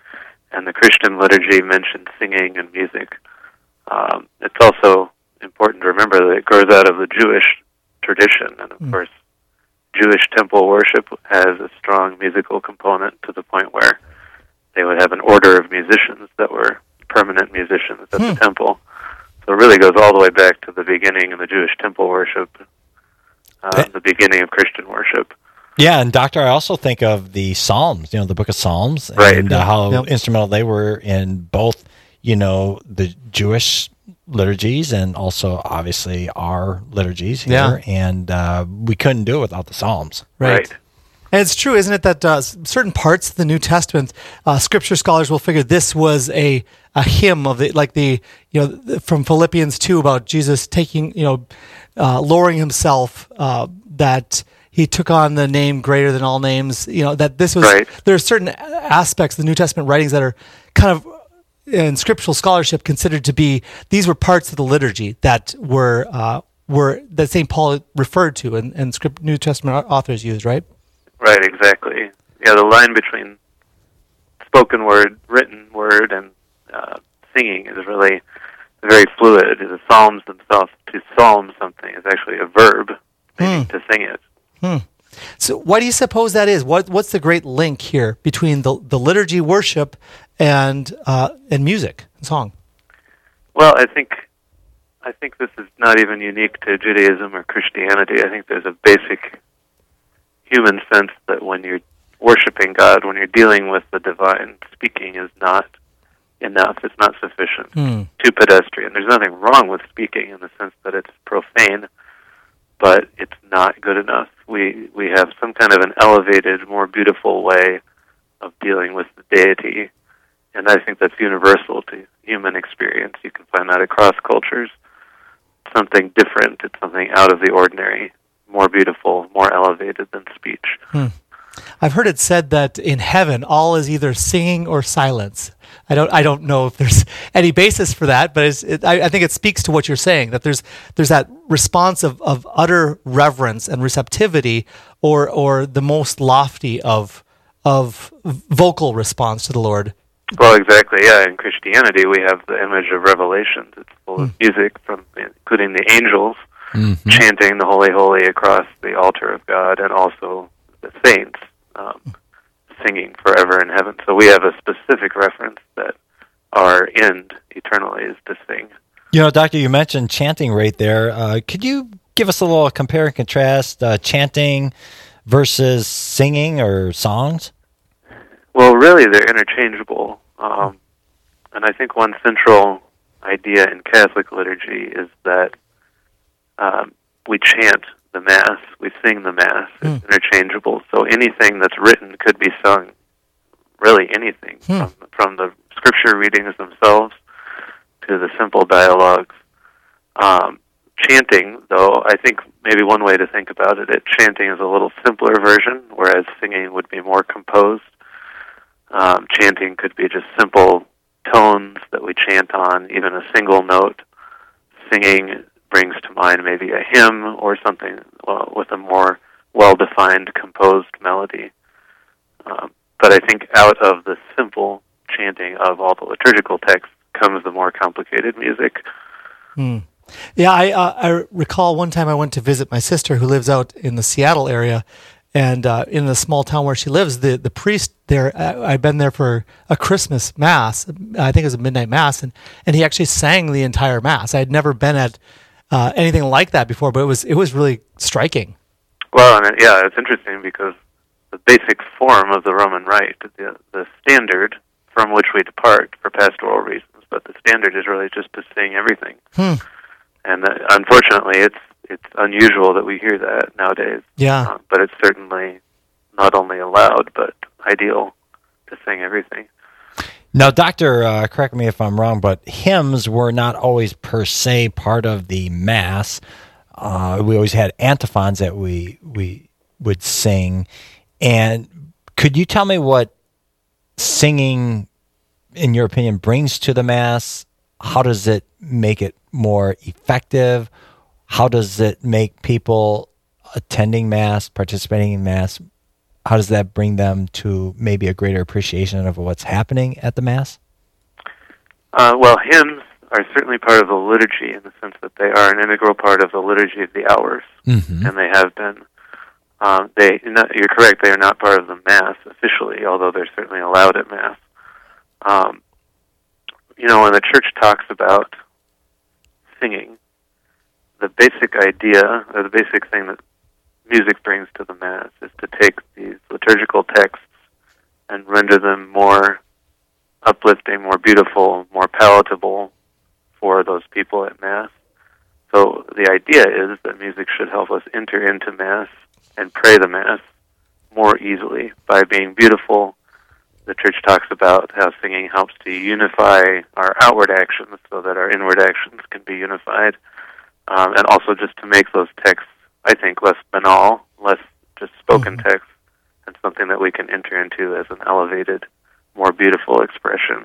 [SPEAKER 19] and the Christian liturgy mention singing and music. Um, it's also important to remember that it grows out of the Jewish tradition, and of course, Jewish temple worship has a strong musical component to the point where they would have an order of musicians that were permanent musicians at the temple. So it really goes all the way back to the beginning of the Jewish temple worship, uh, the beginning of Christian worship.
[SPEAKER 9] Yeah, and Doctor, I also think of the Psalms, you know, the book of Psalms,
[SPEAKER 19] Right.
[SPEAKER 9] and uh, how
[SPEAKER 19] Yep.
[SPEAKER 9] instrumental they were in both, you know, the Jewish liturgies and also obviously our liturgies here. And uh, we couldn't do it without the Psalms.
[SPEAKER 8] Right. And it's true, isn't it, that uh, certain parts of the New Testament, uh, Scripture scholars will figure this was a a hymn of the like the you know the, from Philippians two about Jesus taking you know uh, lowering himself uh, that he took on the name greater than all names. You know that this was there are certain aspects of the New Testament writings that are kind of in scriptural scholarship considered to be these were parts of the liturgy that were uh, were that St. Paul referred to and, and script New Testament authors used, right?
[SPEAKER 19] Right, exactly. Yeah, the line between spoken word, written word, and uh, singing is really very fluid. The Psalms themselves, to psalm something, is actually a verb, meaning to sing it.
[SPEAKER 8] Hmm. So, why do you suppose that is? What What's the great link here between the the liturgy, worship, and uh, and music and song?
[SPEAKER 19] Well, I think I think this is not even unique to Judaism or Christianity. I think there's a basic human sense that when you're worshiping God, when you're dealing with the divine, speaking is not enough. It's not sufficient.
[SPEAKER 8] Hmm.
[SPEAKER 19] Too pedestrian. There's nothing wrong with speaking in the sense that it's profane, but it's not good enough. We we have some kind of an elevated, more beautiful way of dealing with the deity, and I think that's universal to human experience. You can find that across cultures. Something different. It's something out of the ordinary, more beautiful, more elevated than speech.
[SPEAKER 8] Hmm. I've heard it said that in heaven all is either singing or silence. I don't I don't know if there's any basis for that, but it's, it, I, I think it speaks to what you're saying that there's there's that response of, of utter reverence and receptivity, or or the most lofty of of vocal response to the Lord.
[SPEAKER 19] Well, exactly. Yeah, in Christianity, we have the image of revelations. It's full of hmm. music, from including the angels mm-hmm. chanting the "Holy, Holy" across the altar of God, and also the saints um, singing forever in heaven. So we have a specific reference that our end eternally is to sing.
[SPEAKER 9] You know, Doctor, you mentioned chanting right there. Uh, could you give us a little compare and contrast uh, chanting versus singing or songs?
[SPEAKER 19] Well, really, they're interchangeable. Um, and I think one central idea in Catholic liturgy is that um, we chant the Mass, we sing the Mass. It's interchangeable. So anything that's written could be sung. Really, anything from, from the scripture readings themselves to the simple dialogues. Um, chanting, though, I think maybe one way to think about it, it chanting is a little simpler version, whereas singing would be more composed. Um, chanting could be just simple tones that we chant on, even a single note. Singing brings to mind maybe a hymn or something with a more well-defined, composed melody. Um, but I think out of the simple chanting of all the liturgical texts comes the more complicated music.
[SPEAKER 8] Hmm. Yeah, I uh, I recall one time I went to visit my sister who lives out in the Seattle area, and uh, in the small town where she lives, the the priest there. I, I've been there for a Christmas mass. I think it was a midnight mass, and and he actually sang the entire mass. I had never been at uh, anything like that before, but it was it was really striking.
[SPEAKER 19] Well, and it, yeah, it's interesting because the basic form of the Roman Rite, the the standard from which we depart for pastoral reasons, but the standard is really just to sing everything.
[SPEAKER 8] Hmm.
[SPEAKER 19] And uh, unfortunately, it's it's unusual that we hear that nowadays.
[SPEAKER 8] Yeah.
[SPEAKER 19] Uh, but it's certainly not only allowed but ideal to sing everything.
[SPEAKER 9] Now, Doctor, uh, correct me if I'm wrong, but hymns were not always per se part of the mass. Uh, we always had antiphons that we we would sing. And could you tell me what singing, in your opinion, brings to the mass? How does it make it more effective? How does it make people attending mass, participating in mass? How does that bring them to maybe a greater appreciation of what's happening at the mass?
[SPEAKER 19] Uh, well, hymns are certainly part of the liturgy in the sense that they are an integral part of the liturgy of the hours,
[SPEAKER 9] Mhm.
[SPEAKER 19] and they have been. Um, they, not, you're correct; they are not part of the mass officially, although they're certainly allowed at mass. Um, you know, when the church talks about singing, the basic idea or the basic thing that music brings to the mass is to take these liturgical texts and render them more uplifting, more beautiful, more palatable for those people at Mass. So the idea is that music should help us enter into Mass and pray the Mass more easily by being beautiful. The church talks about how singing helps to unify our outward actions so that our inward actions can be unified, um, and also just to make those texts, I think, less banal, less just spoken text, and something that we can enter into as an elevated more beautiful expression.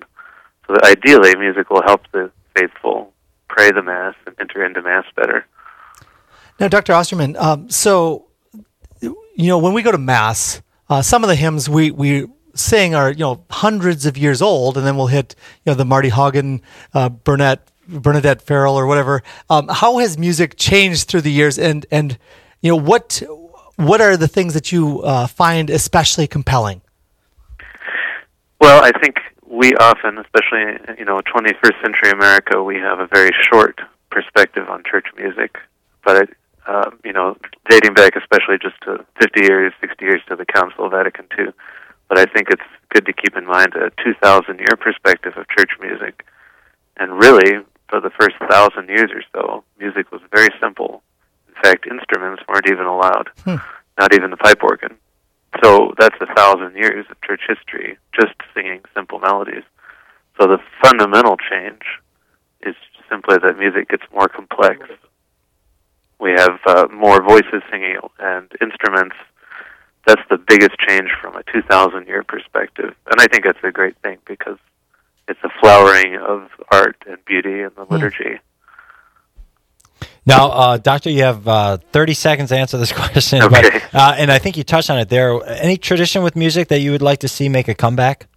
[SPEAKER 19] So that ideally, music will help the faithful pray the Mass and enter into Mass better.
[SPEAKER 8] Now, Dr. Osterman, um, so you know when we go to mass, uh, some of the hymns we we sing are you know hundreds of years old, and then we'll hit you know the Marty Haugen, uh, Burnett, Bernadette Farrell, or whatever. Um, how has music changed through the years, and and you know what what are the things that you uh, find especially compelling?
[SPEAKER 19] Well, I think we often, especially you know, 21st century America, we have a very short perspective on church music. But it, uh, you know, dating back especially just to 50 years, 60 years to the Council of Vatican II. But I think it's good to keep in mind a 2,000 year perspective of church music. And really, for the first thousand years or so, music was very simple. In fact, instruments weren't even allowed,
[SPEAKER 8] Hmm.
[SPEAKER 19] not even the pipe organ. So that's a thousand years of church history, just singing simple melodies. So the fundamental change is simply that music gets more complex. We have uh, more voices singing and instruments. That's the biggest change from a 2,000 year perspective. And I think that's a great thing because it's a flowering of art and beauty in the liturgy.
[SPEAKER 9] Now, uh, Doctor, you have uh, 30 seconds to answer this question.
[SPEAKER 19] Okay.
[SPEAKER 9] But, uh, and I think you touched on it there. Any tradition with music that you would like to see make a comeback?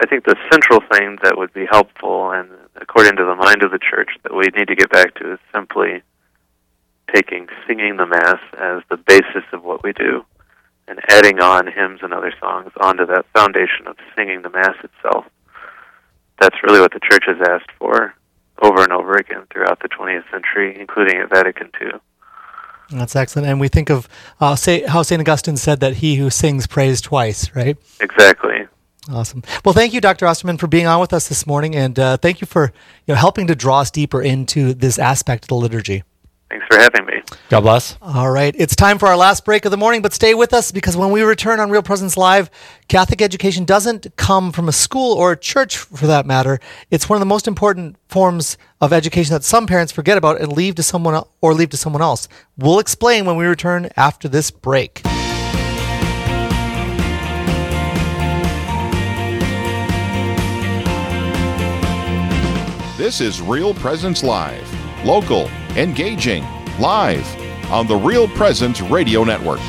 [SPEAKER 19] I think the central thing that would be helpful, and according to the mind of the church, that we need to get back to is simply taking singing the Mass as the basis of what we do and adding on hymns and other songs onto that foundation of singing the Mass itself. That's really what the church has asked for over and over again throughout the 20th century, including at Vatican II.
[SPEAKER 8] That's excellent. And we think of uh, say, how St. Augustine said that he who sings prays twice, right?
[SPEAKER 19] Exactly.
[SPEAKER 8] Awesome. Well, thank you, Dr. Osterman, for being on with us this morning, and uh, thank you for you know helping to draw us deeper into this aspect of the liturgy.
[SPEAKER 19] Thanks for having me.
[SPEAKER 9] God bless.
[SPEAKER 8] All right, it's time for our last break of the morning, but stay with us because when we return on Real Presence Live, Catholic education doesn't come from a school or a church for that matter. It's one of the most important forms of education that some parents forget about and leave to someone or leave to someone else. We'll explain when we return after this break.
[SPEAKER 1] This is Real Presence Live. Local, engaging, live on the Real Presence Radio Network.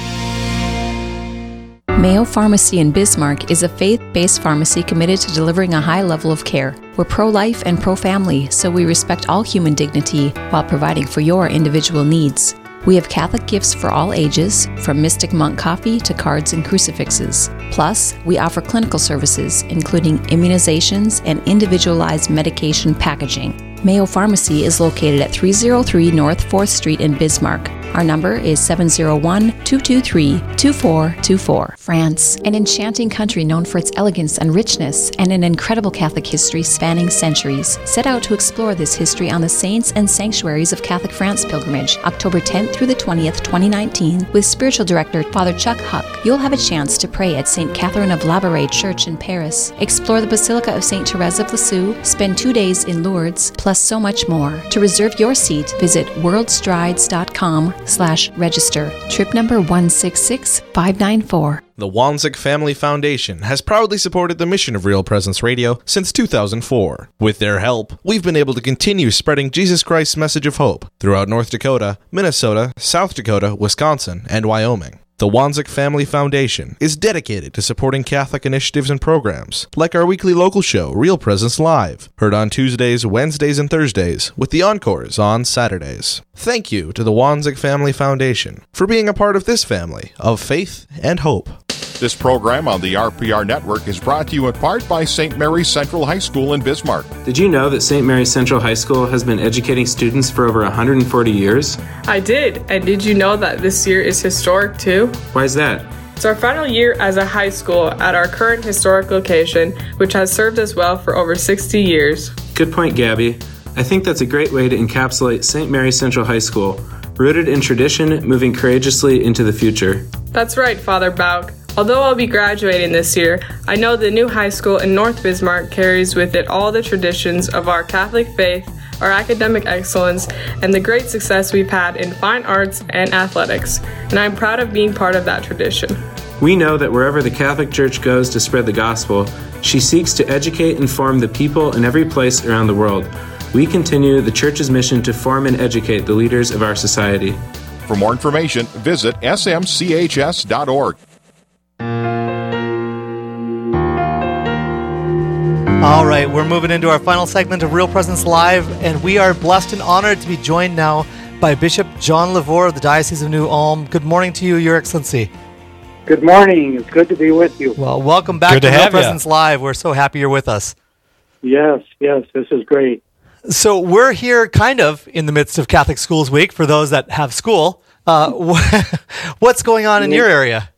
[SPEAKER 7] Mayo Pharmacy in Bismarck is a faith based pharmacy committed to delivering a high level of care. We're pro life and pro family, so we respect all human dignity while providing for your individual needs. We have Catholic gifts for all ages, from Mystic Monk coffee to cards and crucifixes. Plus, we offer clinical services, including immunizations and individualized medication packaging. Mayo Pharmacy is located at 303 North 4th Street in Bismarck. Our number is 701 223 2424. France, an enchanting country known for its elegance and richness, and an incredible Catholic history spanning centuries. Set out to explore this history on the Saints and Sanctuaries of Catholic France pilgrimage, October 10th through the 20th, 2019, with spiritual director Father Chuck Huck. You'll have a chance to pray at St. Catherine of Labouré Church in Paris, explore the Basilica of St. Therese of Lisieux, spend two days in Lourdes, plus so much more. To reserve your seat, visit worldstrides.com slash register. Trip number 166594.
[SPEAKER 10] The Wanzek Family Foundation has proudly supported the mission of Real Presence Radio since 2004. With their help, we've been able to continue spreading Jesus Christ's message of hope throughout North Dakota, Minnesota, South Dakota, Wisconsin, and Wyoming. The Wanzek Family Foundation is dedicated to supporting Catholic initiatives and programs, like our weekly local show, Real Presence Live, heard on Tuesdays, Wednesdays, and Thursdays, with the encores on Saturdays. Thank you to the Wanzek Family Foundation for being a part of this family of faith and hope.
[SPEAKER 1] This program on the RPR network is brought to you in part by St. Mary's Central High School in Bismarck.
[SPEAKER 20] Did you know that St. Mary's Central High School has been educating students for over 140 years?
[SPEAKER 21] I did. And did you know that this year is historic too?
[SPEAKER 20] Why is that?
[SPEAKER 21] It's our final year as a high school at our current historic location, which has served us well for over 60 years.
[SPEAKER 20] Good point, Gabby. I think that's a great way to encapsulate St. Mary's Central High School, rooted in tradition, moving courageously into the future.
[SPEAKER 21] That's right, Father Bauk. Although I'll be graduating this year, I know the new high school in North Bismarck carries with it all the traditions of our Catholic faith, our academic excellence, and the great success we've had in fine arts and athletics. And I'm proud of being part of that tradition.
[SPEAKER 20] We know that wherever the Catholic Church goes to spread the gospel, she seeks to educate and form the people in every place around the world. we continue the church's mission to form and educate the leaders of our society.
[SPEAKER 1] For more information, visit smchs.org.
[SPEAKER 8] All right, we're moving into our final segment of Real Presence Live, and we are blessed and honored to be joined now by Bishop John LeVoir of the Diocese of New Ulm. Good morning to you, Your Excellency.
[SPEAKER 22] Good morning. It's good to be with you.
[SPEAKER 8] Well, welcome back
[SPEAKER 22] Good
[SPEAKER 8] to,
[SPEAKER 22] to
[SPEAKER 8] Real
[SPEAKER 22] have ya.
[SPEAKER 8] Presence Live. We're so happy you're with us.
[SPEAKER 22] Yes, yes, this is great.
[SPEAKER 8] So we're here kind of in the midst of Catholic Schools Week for those that have school. Uh, what's going on in your area?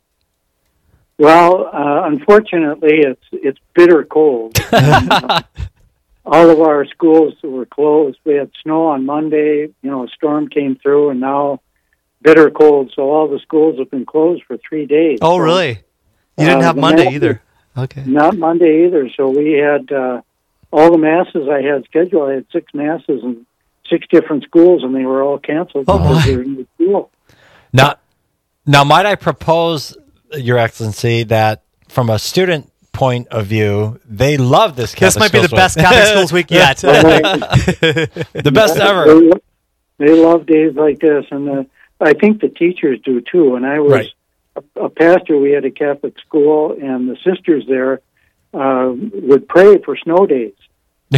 [SPEAKER 22] Well, uh, unfortunately, it's it's bitter cold. All of our schools were closed. We had snow on Monday. You know, a storm came through, and now bitter cold. So all the schools have been closed for three days.
[SPEAKER 8] Oh,
[SPEAKER 22] So,
[SPEAKER 8] really? You didn't
[SPEAKER 22] uh,
[SPEAKER 8] have Monday
[SPEAKER 22] mass-
[SPEAKER 8] either. Okay.
[SPEAKER 22] Not Monday either. So we had uh, all the masses I had scheduled. I had six masses in six different schools, and they were all canceled
[SPEAKER 8] Oh,
[SPEAKER 22] because they were in the school.
[SPEAKER 9] Now, now, might I propose, Your Excellency, that from a student point of view, they love this.
[SPEAKER 8] This might be the
[SPEAKER 9] Schools
[SPEAKER 8] best Catholic Schools Week yet.
[SPEAKER 9] the best ever.
[SPEAKER 22] They, they love days like this, and uh, I think the teachers do too. And I was
[SPEAKER 9] Right.
[SPEAKER 22] a, a pastor. We had a Catholic school, and the sisters there uh, would pray for snow days.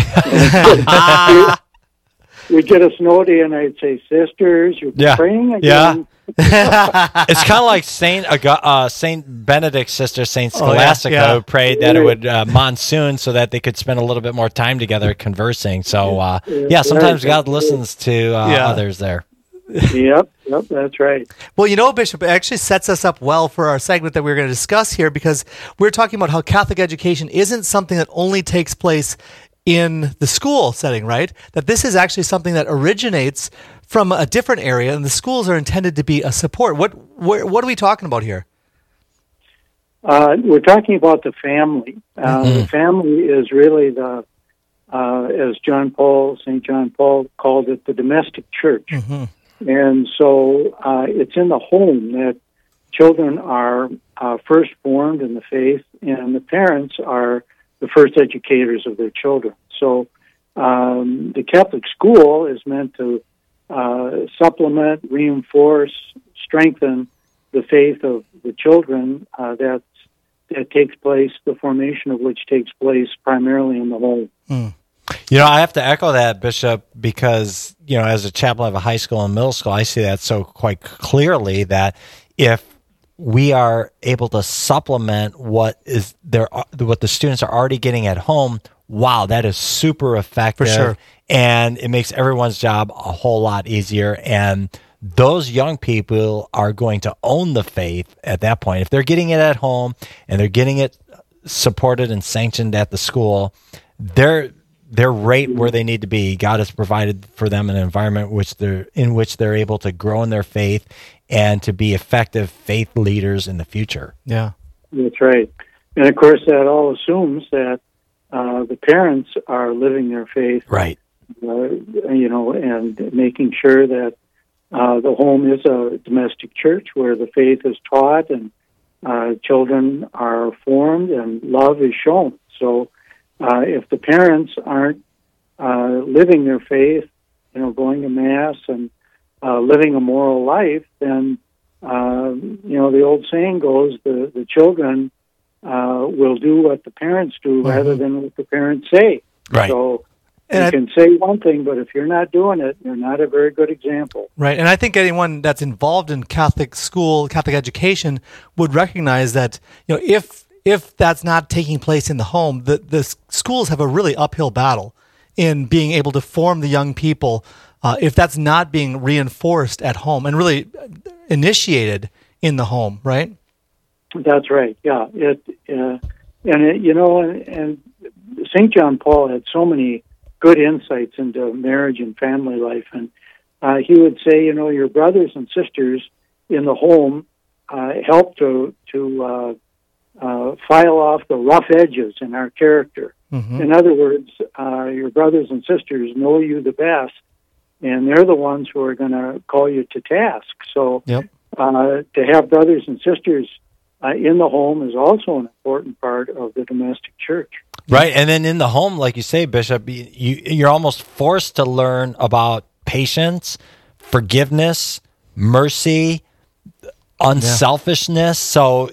[SPEAKER 22] We'd get a snow day, and I'd say, "Sisters, you're
[SPEAKER 9] Yeah.
[SPEAKER 22] praying
[SPEAKER 9] Yeah.
[SPEAKER 22] again."
[SPEAKER 9] it's kind of like Saint Aga- uh, Saint Benedict's sister Saint
[SPEAKER 22] Oh, yeah,
[SPEAKER 9] Scholastica
[SPEAKER 22] yeah.
[SPEAKER 9] who prayed that it would uh, monsoon so that they could spend a little bit more time together conversing. So uh,
[SPEAKER 22] Yeah,
[SPEAKER 9] yeah, sometimes. God listens to uh,
[SPEAKER 8] Yeah.
[SPEAKER 9] others there.
[SPEAKER 22] yep, yep, that's right.
[SPEAKER 8] Well, you know, Bishop, it actually sets us up well for our segment that we're going to discuss here because we're talking about how Catholic education isn't something that only takes place in the school setting, right? That this is actually something that originates from a different area, and the schools are intended to be a support. What what, what are we talking about here?
[SPEAKER 22] Uh, we're talking about the family. Uh, The family is really the, uh, as John Paul, St. John Paul called it, the domestic church. And so uh, it's in the home that children are uh, first formed in the faith, and the parents are the first educators of their children. So um, the Catholic school is meant to uh, supplement, reinforce, strengthen the faith of the children uh, that that takes place, the formation of which takes place primarily in the home.
[SPEAKER 9] You know, I have to echo that, Bishop, because, you know, as a chaplain of a high school and middle school, I see that so quite clearly that if we are able to supplement what is there, what the students are already getting at home, wow, that is super effective.
[SPEAKER 8] sure.
[SPEAKER 9] And it makes everyone's job a whole lot easier. And those young people are going to own the faith at that point. If they're getting it at home and they're getting it supported and sanctioned at the school, they're they're right where they need to be. God has provided for them an environment which they're in which they're able to grow in their faith and to be effective faith leaders in the future.
[SPEAKER 8] Yeah.
[SPEAKER 22] That's right. And of course, that all assumes that uh, the parents are living their faith,
[SPEAKER 9] Right.
[SPEAKER 22] uh, you know, and making sure that uh, the home is a domestic church where the faith is taught and uh, children are formed and love is shown. So, uh, if the parents aren't uh, living their faith, you know, going to mass and uh, living a moral life, then uh, you know the old saying goes: the the children uh, will do what the parents do rather than what the parents say.
[SPEAKER 9] Right.
[SPEAKER 22] So
[SPEAKER 8] And
[SPEAKER 22] you
[SPEAKER 8] I-
[SPEAKER 22] can say one thing, but if you're not doing it, you're not a very good example.
[SPEAKER 8] Right. And I think anyone that's involved in Catholic school, Catholic education would recognize that, you know, if if that's not taking place in the home, the, the schools have a really uphill battle in being able to form the young people uh, if that's not being reinforced at home and really initiated in the home, right?
[SPEAKER 22] That's right. Yeah. It uh, and it, you know, and, and Saint John Paul had so many good insights into marriage and family life, and uh, he would say, you know, your brothers and sisters in the home uh, help to to uh, uh, file off the rough edges in our character.
[SPEAKER 8] Mm-hmm.
[SPEAKER 22] In other words, uh, your brothers and sisters know you the best, and they're the ones who are going to call you to task. So
[SPEAKER 8] Yep.
[SPEAKER 22] uh, to have brothers and sisters uh, in the home is also an important part of the domestic church.
[SPEAKER 9] Right, and then in the home, like you say, Bishop, you you're almost forced to learn about patience, forgiveness, mercy, unselfishness. So,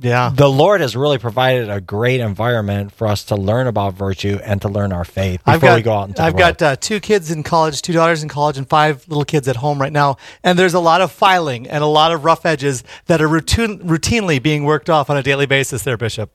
[SPEAKER 8] yeah,
[SPEAKER 9] the Lord has really provided a great environment for us to learn about virtue and to learn our faith before
[SPEAKER 8] I've got,
[SPEAKER 9] we go out into
[SPEAKER 8] I've
[SPEAKER 9] the world.
[SPEAKER 8] got uh, two kids in college, two daughters in college, and five little kids at home right now. And there's a lot of filing and a lot of rough edges that are routine, routinely being worked off on a daily basis. There, Bishop.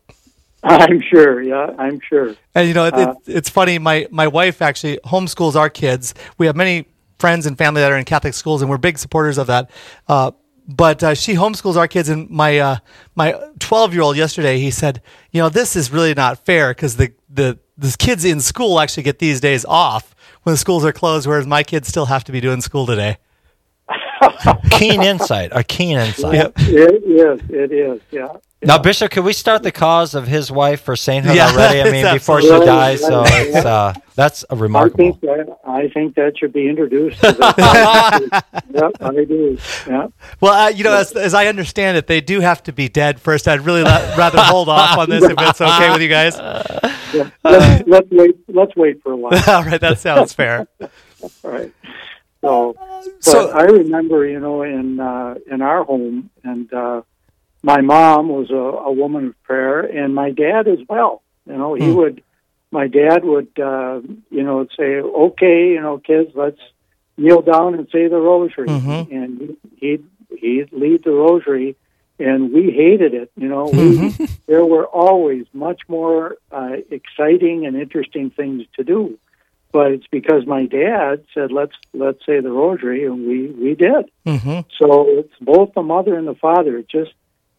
[SPEAKER 22] I'm sure. Yeah, I'm sure.
[SPEAKER 8] And you know, it,
[SPEAKER 22] Uh,
[SPEAKER 8] it, it's funny. My my wife actually homeschools our kids. We have many friends and family that are in Catholic schools, and we're big supporters of that. Uh, but uh, she homeschools our kids, and my uh, my 12 year old yesterday he said, you know, this is really not fair because the the the kids in school actually get these days off when the schools are closed, whereas my kids still have to be doing school today.
[SPEAKER 9] Keen insight, a keen insight.
[SPEAKER 22] It is. It is. Yeah.
[SPEAKER 9] Now, Bishop, can we start the cause of his wife for sainthood
[SPEAKER 22] Yeah,
[SPEAKER 9] already? I mean,
[SPEAKER 22] it's
[SPEAKER 9] before she dies. So it's uh, that's a remarkable.
[SPEAKER 22] think that I think that should be introduced. To the yep, I do. Yeah.
[SPEAKER 8] Well, uh, you know, as, as I understand it, they do have to be dead first. I'd really la- rather hold off on this if it's okay with you guys.
[SPEAKER 22] Yeah. Let's, let's wait. Let's wait for a while.
[SPEAKER 8] All right, that sounds fair.
[SPEAKER 22] All right. So,
[SPEAKER 8] So-
[SPEAKER 22] I remember, you know, in uh, in our home, and uh, my mom was a, a woman of prayer, and my dad as well. You know, he
[SPEAKER 23] Hmm.
[SPEAKER 22] would. My dad would, uh, you know, say, "Okay, you know, kids, let's kneel down and say the rosary,"
[SPEAKER 23] Mhm.
[SPEAKER 22] and he'd he'd lead the rosary, and we hated it. You know, we, there were always much more uh, exciting and interesting things to do but it's because my dad said let's let's say the rosary and we we did
[SPEAKER 8] Mm-hmm.
[SPEAKER 22] so it's both the mother and the father it just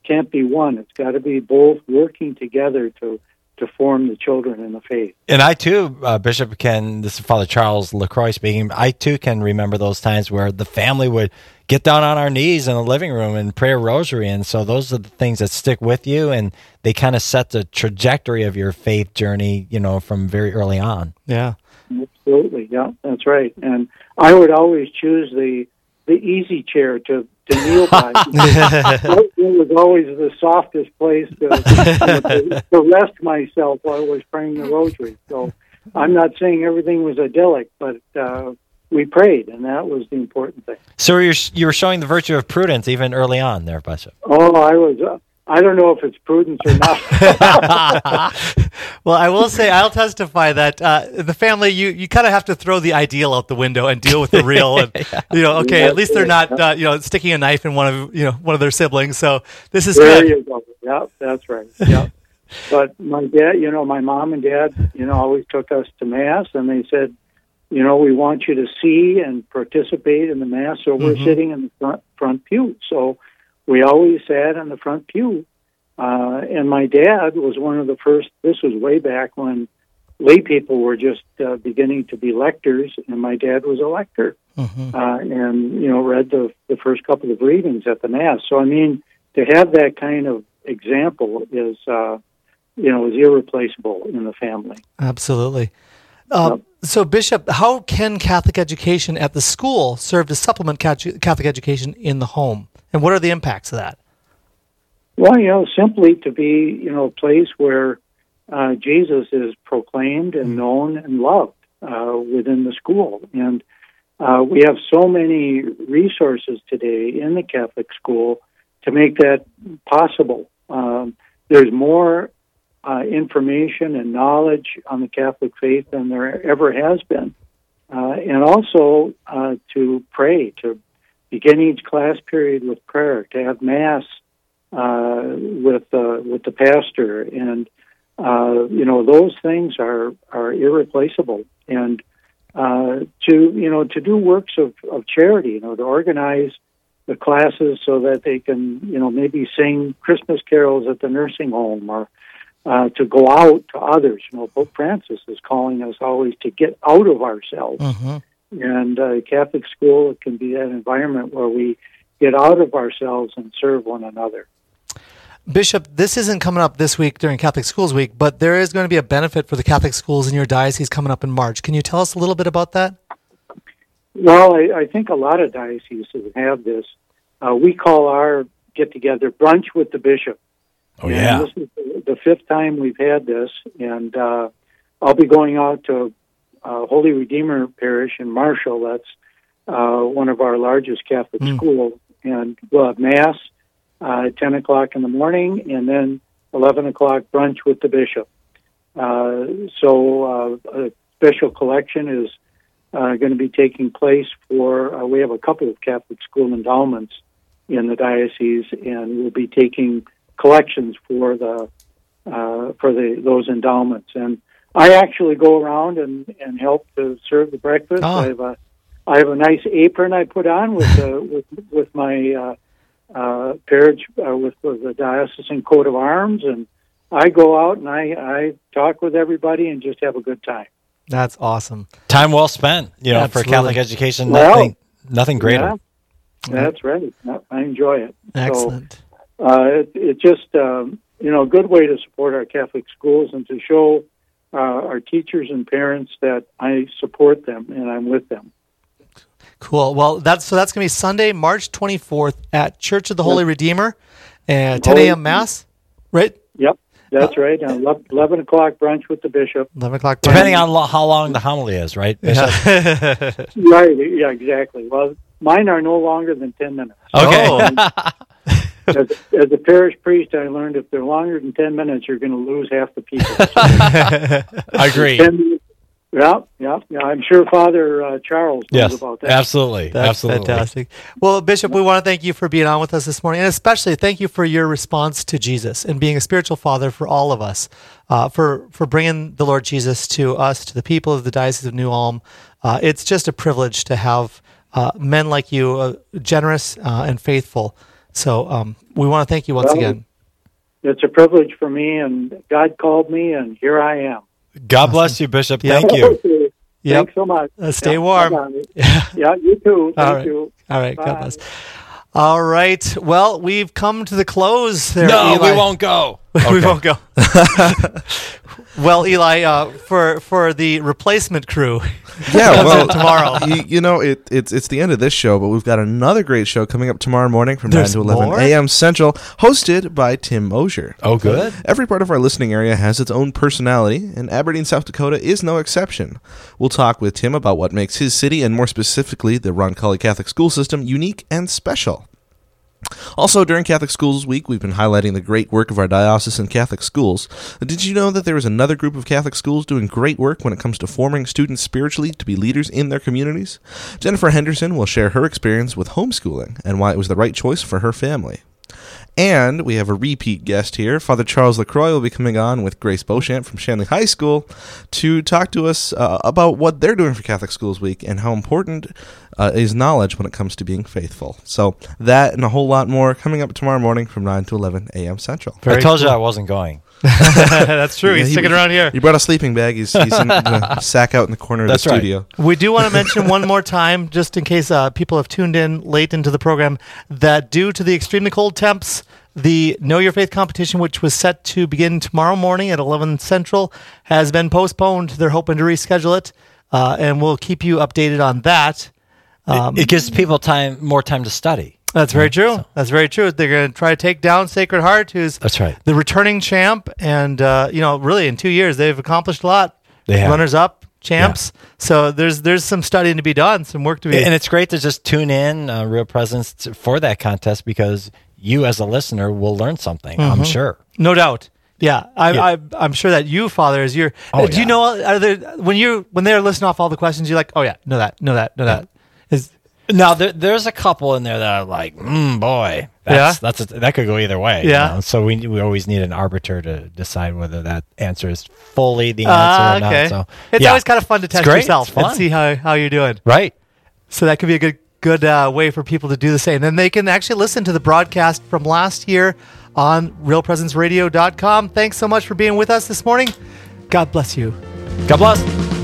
[SPEAKER 22] can't be one it's got to be both working together to to form the children in the faith
[SPEAKER 9] And I too, uh, Bishop, can this is Father Charles Lacroix speaking. I too can remember those times where the family would get down on our knees in the living room and pray a rosary, and so those are the things that stick with you, and they kind of set the trajectory of your faith journey, you know, from very early on.
[SPEAKER 8] Yeah.
[SPEAKER 22] Absolutely yeah that's right and i would always choose the the easy chair to to kneel by it was always the softest place to, to, to rest myself while i was praying the rosary so i'm not saying everything was idyllic but uh we prayed and that was the important thing
[SPEAKER 9] So you're you were showing the virtue of prudence even early on, there, Bishop.
[SPEAKER 22] Oh, I was. Uh, I don't know if it's prudence or not.
[SPEAKER 8] Well, I will say, I'll testify that uh, the family, you, you kind of have to throw the ideal out the window and deal with the real. And, you know, okay, at least they're not, uh, you know, sticking a knife in one of, you know, one of their siblings. So this is
[SPEAKER 22] there
[SPEAKER 8] good.
[SPEAKER 22] you go. Yeah, that's right. Yeah. but my dad, you know, my mom and dad, you know, always took us to mass, and they said, you know, we want you to see and participate in the mass. So we're
[SPEAKER 23] Mhm.
[SPEAKER 22] sitting in the front front pew. So we always sat in the front pew. Uh, and my dad was one of the first. This was way back when lay people were just uh, beginning to be lectors, and my dad was a lector. uh, and you know read the the first couple of readings at the mass. So I mean, to have that kind of example is uh, you know is irreplaceable in the family.
[SPEAKER 8] Absolutely. Uh, so, Bishop, how can Catholic education at the school serve to supplement Catholic education in the home? And what are the impacts of that?
[SPEAKER 22] Well, you know, simply to be you know a place where uh, Jesus is proclaimed and known and loved uh, within the school, and uh, we have so many resources today in the Catholic school to make that possible. Um, there's more uh, information and knowledge on the Catholic faith than there ever has been, uh, and also uh, to pray, to begin each class period with prayer, to have mass uh, with uh, with the pastor, and uh, you know those things are are irreplaceable. And uh, to you know to do works of, of charity, you know to organize the classes so that they can you know maybe sing Christmas carols at the nursing home or uh, to go out to others. You know Pope Francis is calling us always to get out of ourselves and uh, Catholic school it can be that environment where we get out of ourselves and serve one another.
[SPEAKER 8] Bishop, this isn't coming up this week during Catholic Schools Week, but there is going to be a benefit for the Catholic schools in your diocese coming up in March. Can you tell us a little bit about that?
[SPEAKER 22] Well, I, I think a lot of dioceses have this. Uh, we call our get together brunch with the bishop,
[SPEAKER 9] Oh,
[SPEAKER 22] And
[SPEAKER 9] yeah.
[SPEAKER 22] This is the- the fifth time we've had this, and uh, I'll be going out to uh, Holy Redeemer Parish in Marshall. That's uh, one of our largest Catholic schools, and we'll have mass uh, at ten o'clock in the morning, and then eleven o'clock brunch with the bishop. Uh, so uh, a special collection is uh, going to be taking place for. Uh, we have a couple of Catholic school endowments in the diocese, and we'll be taking collections for the uh, for the those endowments. And I actually go around and, and help to serve the breakfast.
[SPEAKER 8] Oh.
[SPEAKER 22] I have a I have a nice apron I put on with uh, with with my uh, uh, parish uh, with, with the diocesan coat of arms, and I go out and I I talk with everybody and just have a good time.
[SPEAKER 8] That's awesome.
[SPEAKER 9] Time well spent, you know,
[SPEAKER 8] Absolutely.
[SPEAKER 9] for Catholic education.
[SPEAKER 22] Well,
[SPEAKER 9] Nothing, nothing greater.
[SPEAKER 22] Yeah, that's right. I enjoy it.
[SPEAKER 8] Excellent.
[SPEAKER 22] So, uh, it, it's just um, you know a good way to support our Catholic schools and to show uh, our teachers and parents that I support them and I'm with them.
[SPEAKER 8] Cool. Well, that's so that's gonna be Sunday, March twenty fourth at Church of the Holy Redeemer, and ten a.m. mass. Right.
[SPEAKER 22] Yep,
[SPEAKER 8] Uh,
[SPEAKER 22] that's right. And ele- Eleven o'clock brunch with the bishop.
[SPEAKER 8] Eleven o'clock.
[SPEAKER 9] Depending on lo- how long the homily is, right? Bishop?
[SPEAKER 22] Right. Yeah. Exactly. Well, mine are no longer than ten minutes.
[SPEAKER 9] Okay.
[SPEAKER 8] Oh.
[SPEAKER 22] as, as a parish priest, I learned if they're longer than ten minutes, you're going to lose half the people.
[SPEAKER 9] I agree.
[SPEAKER 22] 10 minutes- Yeah, yeah, yeah. I'm sure Father uh, Charles knows
[SPEAKER 9] Yes,
[SPEAKER 22] about that.
[SPEAKER 9] absolutely,
[SPEAKER 8] That's
[SPEAKER 9] absolutely.
[SPEAKER 8] fantastic. Well, Bishop, we want to thank you for being on with us this morning, and especially thank you for your response to Jesus and being a spiritual father for all of us, uh, for for bringing the Lord Jesus to us, to the people of the Diocese of New Ulm. Uh, it's just a privilege to have uh, men like you, uh, generous uh, and faithful. So um, we want to thank you once
[SPEAKER 22] Well,
[SPEAKER 8] again.
[SPEAKER 22] It's a privilege for me, and God called me, and here I am.
[SPEAKER 9] God bless you, Bishop.
[SPEAKER 8] Yeah.
[SPEAKER 9] Thank you.
[SPEAKER 22] Okay.
[SPEAKER 8] Yep.
[SPEAKER 22] Thanks so much.
[SPEAKER 8] Uh, stay
[SPEAKER 22] Yeah,
[SPEAKER 8] warm.
[SPEAKER 22] bye-bye. yeah, you too. Thank
[SPEAKER 8] All right.
[SPEAKER 22] you.
[SPEAKER 8] All right.
[SPEAKER 22] Bye.
[SPEAKER 8] God bless. All right. Well, we've come to the close there.
[SPEAKER 9] No,
[SPEAKER 8] Eli.
[SPEAKER 9] we won't go.
[SPEAKER 8] we won't go. well, Eli, uh, for for the replacement crew,
[SPEAKER 10] Yeah,
[SPEAKER 8] comes
[SPEAKER 10] well,
[SPEAKER 8] in tomorrow.
[SPEAKER 10] You, you know, it, it's it's the end of this show, but we've got another great show coming up tomorrow morning from
[SPEAKER 8] There's
[SPEAKER 10] nine to eleven
[SPEAKER 8] more?
[SPEAKER 10] a.m. Central, hosted by Tim Mosier.
[SPEAKER 9] Oh, good.
[SPEAKER 10] Every part of our listening area has its own personality, and Aberdeen, South Dakota is no exception. We'll talk with Tim about what makes his city, and more specifically, the Roncalli Catholic school system, unique and special. Also, during Catholic Schools Week, we've been highlighting the great work of our diocesan Catholic schools. Did you know that there is another group of Catholic schools doing great work when it comes to forming students spiritually to be leaders in their communities? Jennifer Henderson will share her experience with homeschooling and why it was the right choice for her family. And we have a repeat guest here. Father Charles LaCroix will be coming on with Grace Beauchamp from Shanley High School to talk to us uh, about what they're doing for Catholic Schools Week and how important uh, is knowledge when it comes to being faithful. So, that and a whole lot more coming up tomorrow morning from 9 to 11 a.m. Central.
[SPEAKER 9] I told you I wasn't going.
[SPEAKER 8] That's true.
[SPEAKER 10] Yeah,
[SPEAKER 8] He's
[SPEAKER 10] he-
[SPEAKER 8] sticking around here.
[SPEAKER 10] He brought a sleeping bag. He's, he's in the sack out in the corner of the
[SPEAKER 9] right.
[SPEAKER 10] studio.
[SPEAKER 8] We do want to mention one more time, just in case uh, people have tuned in late into the program, that due to the extremely cold temps, the Know Your Faith competition, which was set to begin tomorrow morning at 11 Central, has been postponed. They're hoping to reschedule it, uh, and we'll keep you updated on that. Um,
[SPEAKER 9] it, gives people time, more time to study.
[SPEAKER 8] That's very true. That's very true. They're going to try to take down Sacred Heart, who's
[SPEAKER 9] That's right.
[SPEAKER 8] the returning champ, and uh, you know, really in two years they've accomplished a lot.
[SPEAKER 9] They have.
[SPEAKER 8] runners up, champs. So there's there's some studying to be done, some work to be.
[SPEAKER 9] And it's great to just tune in, uh, Real Presence, to, for that contest because you, as a listener, will learn something. I'm
[SPEAKER 8] Mhm.
[SPEAKER 9] sure.
[SPEAKER 8] No doubt. Yeah, I,
[SPEAKER 9] Yeah.
[SPEAKER 8] I, I'm sure that you, Father, is you're.
[SPEAKER 9] Oh,
[SPEAKER 8] do you know? Are there when you when they're listing off all the questions, you're like, oh yeah, know that, know that, know that. Is
[SPEAKER 9] Now there, there's a couple in there that are like, mm, boy, that's, that's a, that could go either way. you
[SPEAKER 8] Yeah.
[SPEAKER 9] know? So we we always need an arbiter to decide whether that answer is fully the answer
[SPEAKER 8] Ah,
[SPEAKER 9] or not. So
[SPEAKER 8] it's
[SPEAKER 9] yeah.
[SPEAKER 8] always kind of fun to test yourself and see how how you're doing.
[SPEAKER 9] Right.
[SPEAKER 8] So that could be a good good uh, way for people to do the same. Then they can actually listen to the broadcast from last year on realpresenceradio.com. Thanks so much for being with us this morning. God bless you.
[SPEAKER 9] God bless.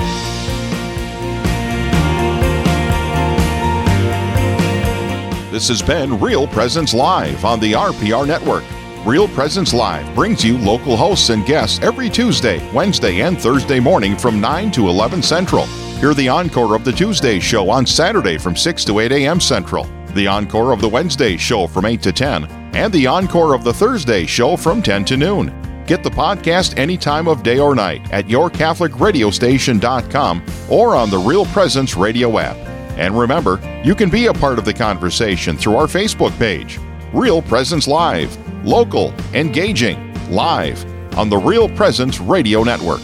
[SPEAKER 1] This has been Real Presence Live on the RPR Network. Real Presence Live brings you local hosts and guests every Tuesday, Wednesday, and Thursday morning from 9 to 11 Central. Hear the encore of the Tuesday show on Saturday from 6 to 8 a.m. Central, the encore of the Wednesday show from 8 to 10, and the encore of the Thursday show from 10 to noon. Get the podcast any time of day or night at yourcatholicradiostation.com or on the Real Presence radio app. And remember, you can be a part of the conversation through our Facebook page. Real Presence Live. Local, engaging, live on the Real Presence Radio Network.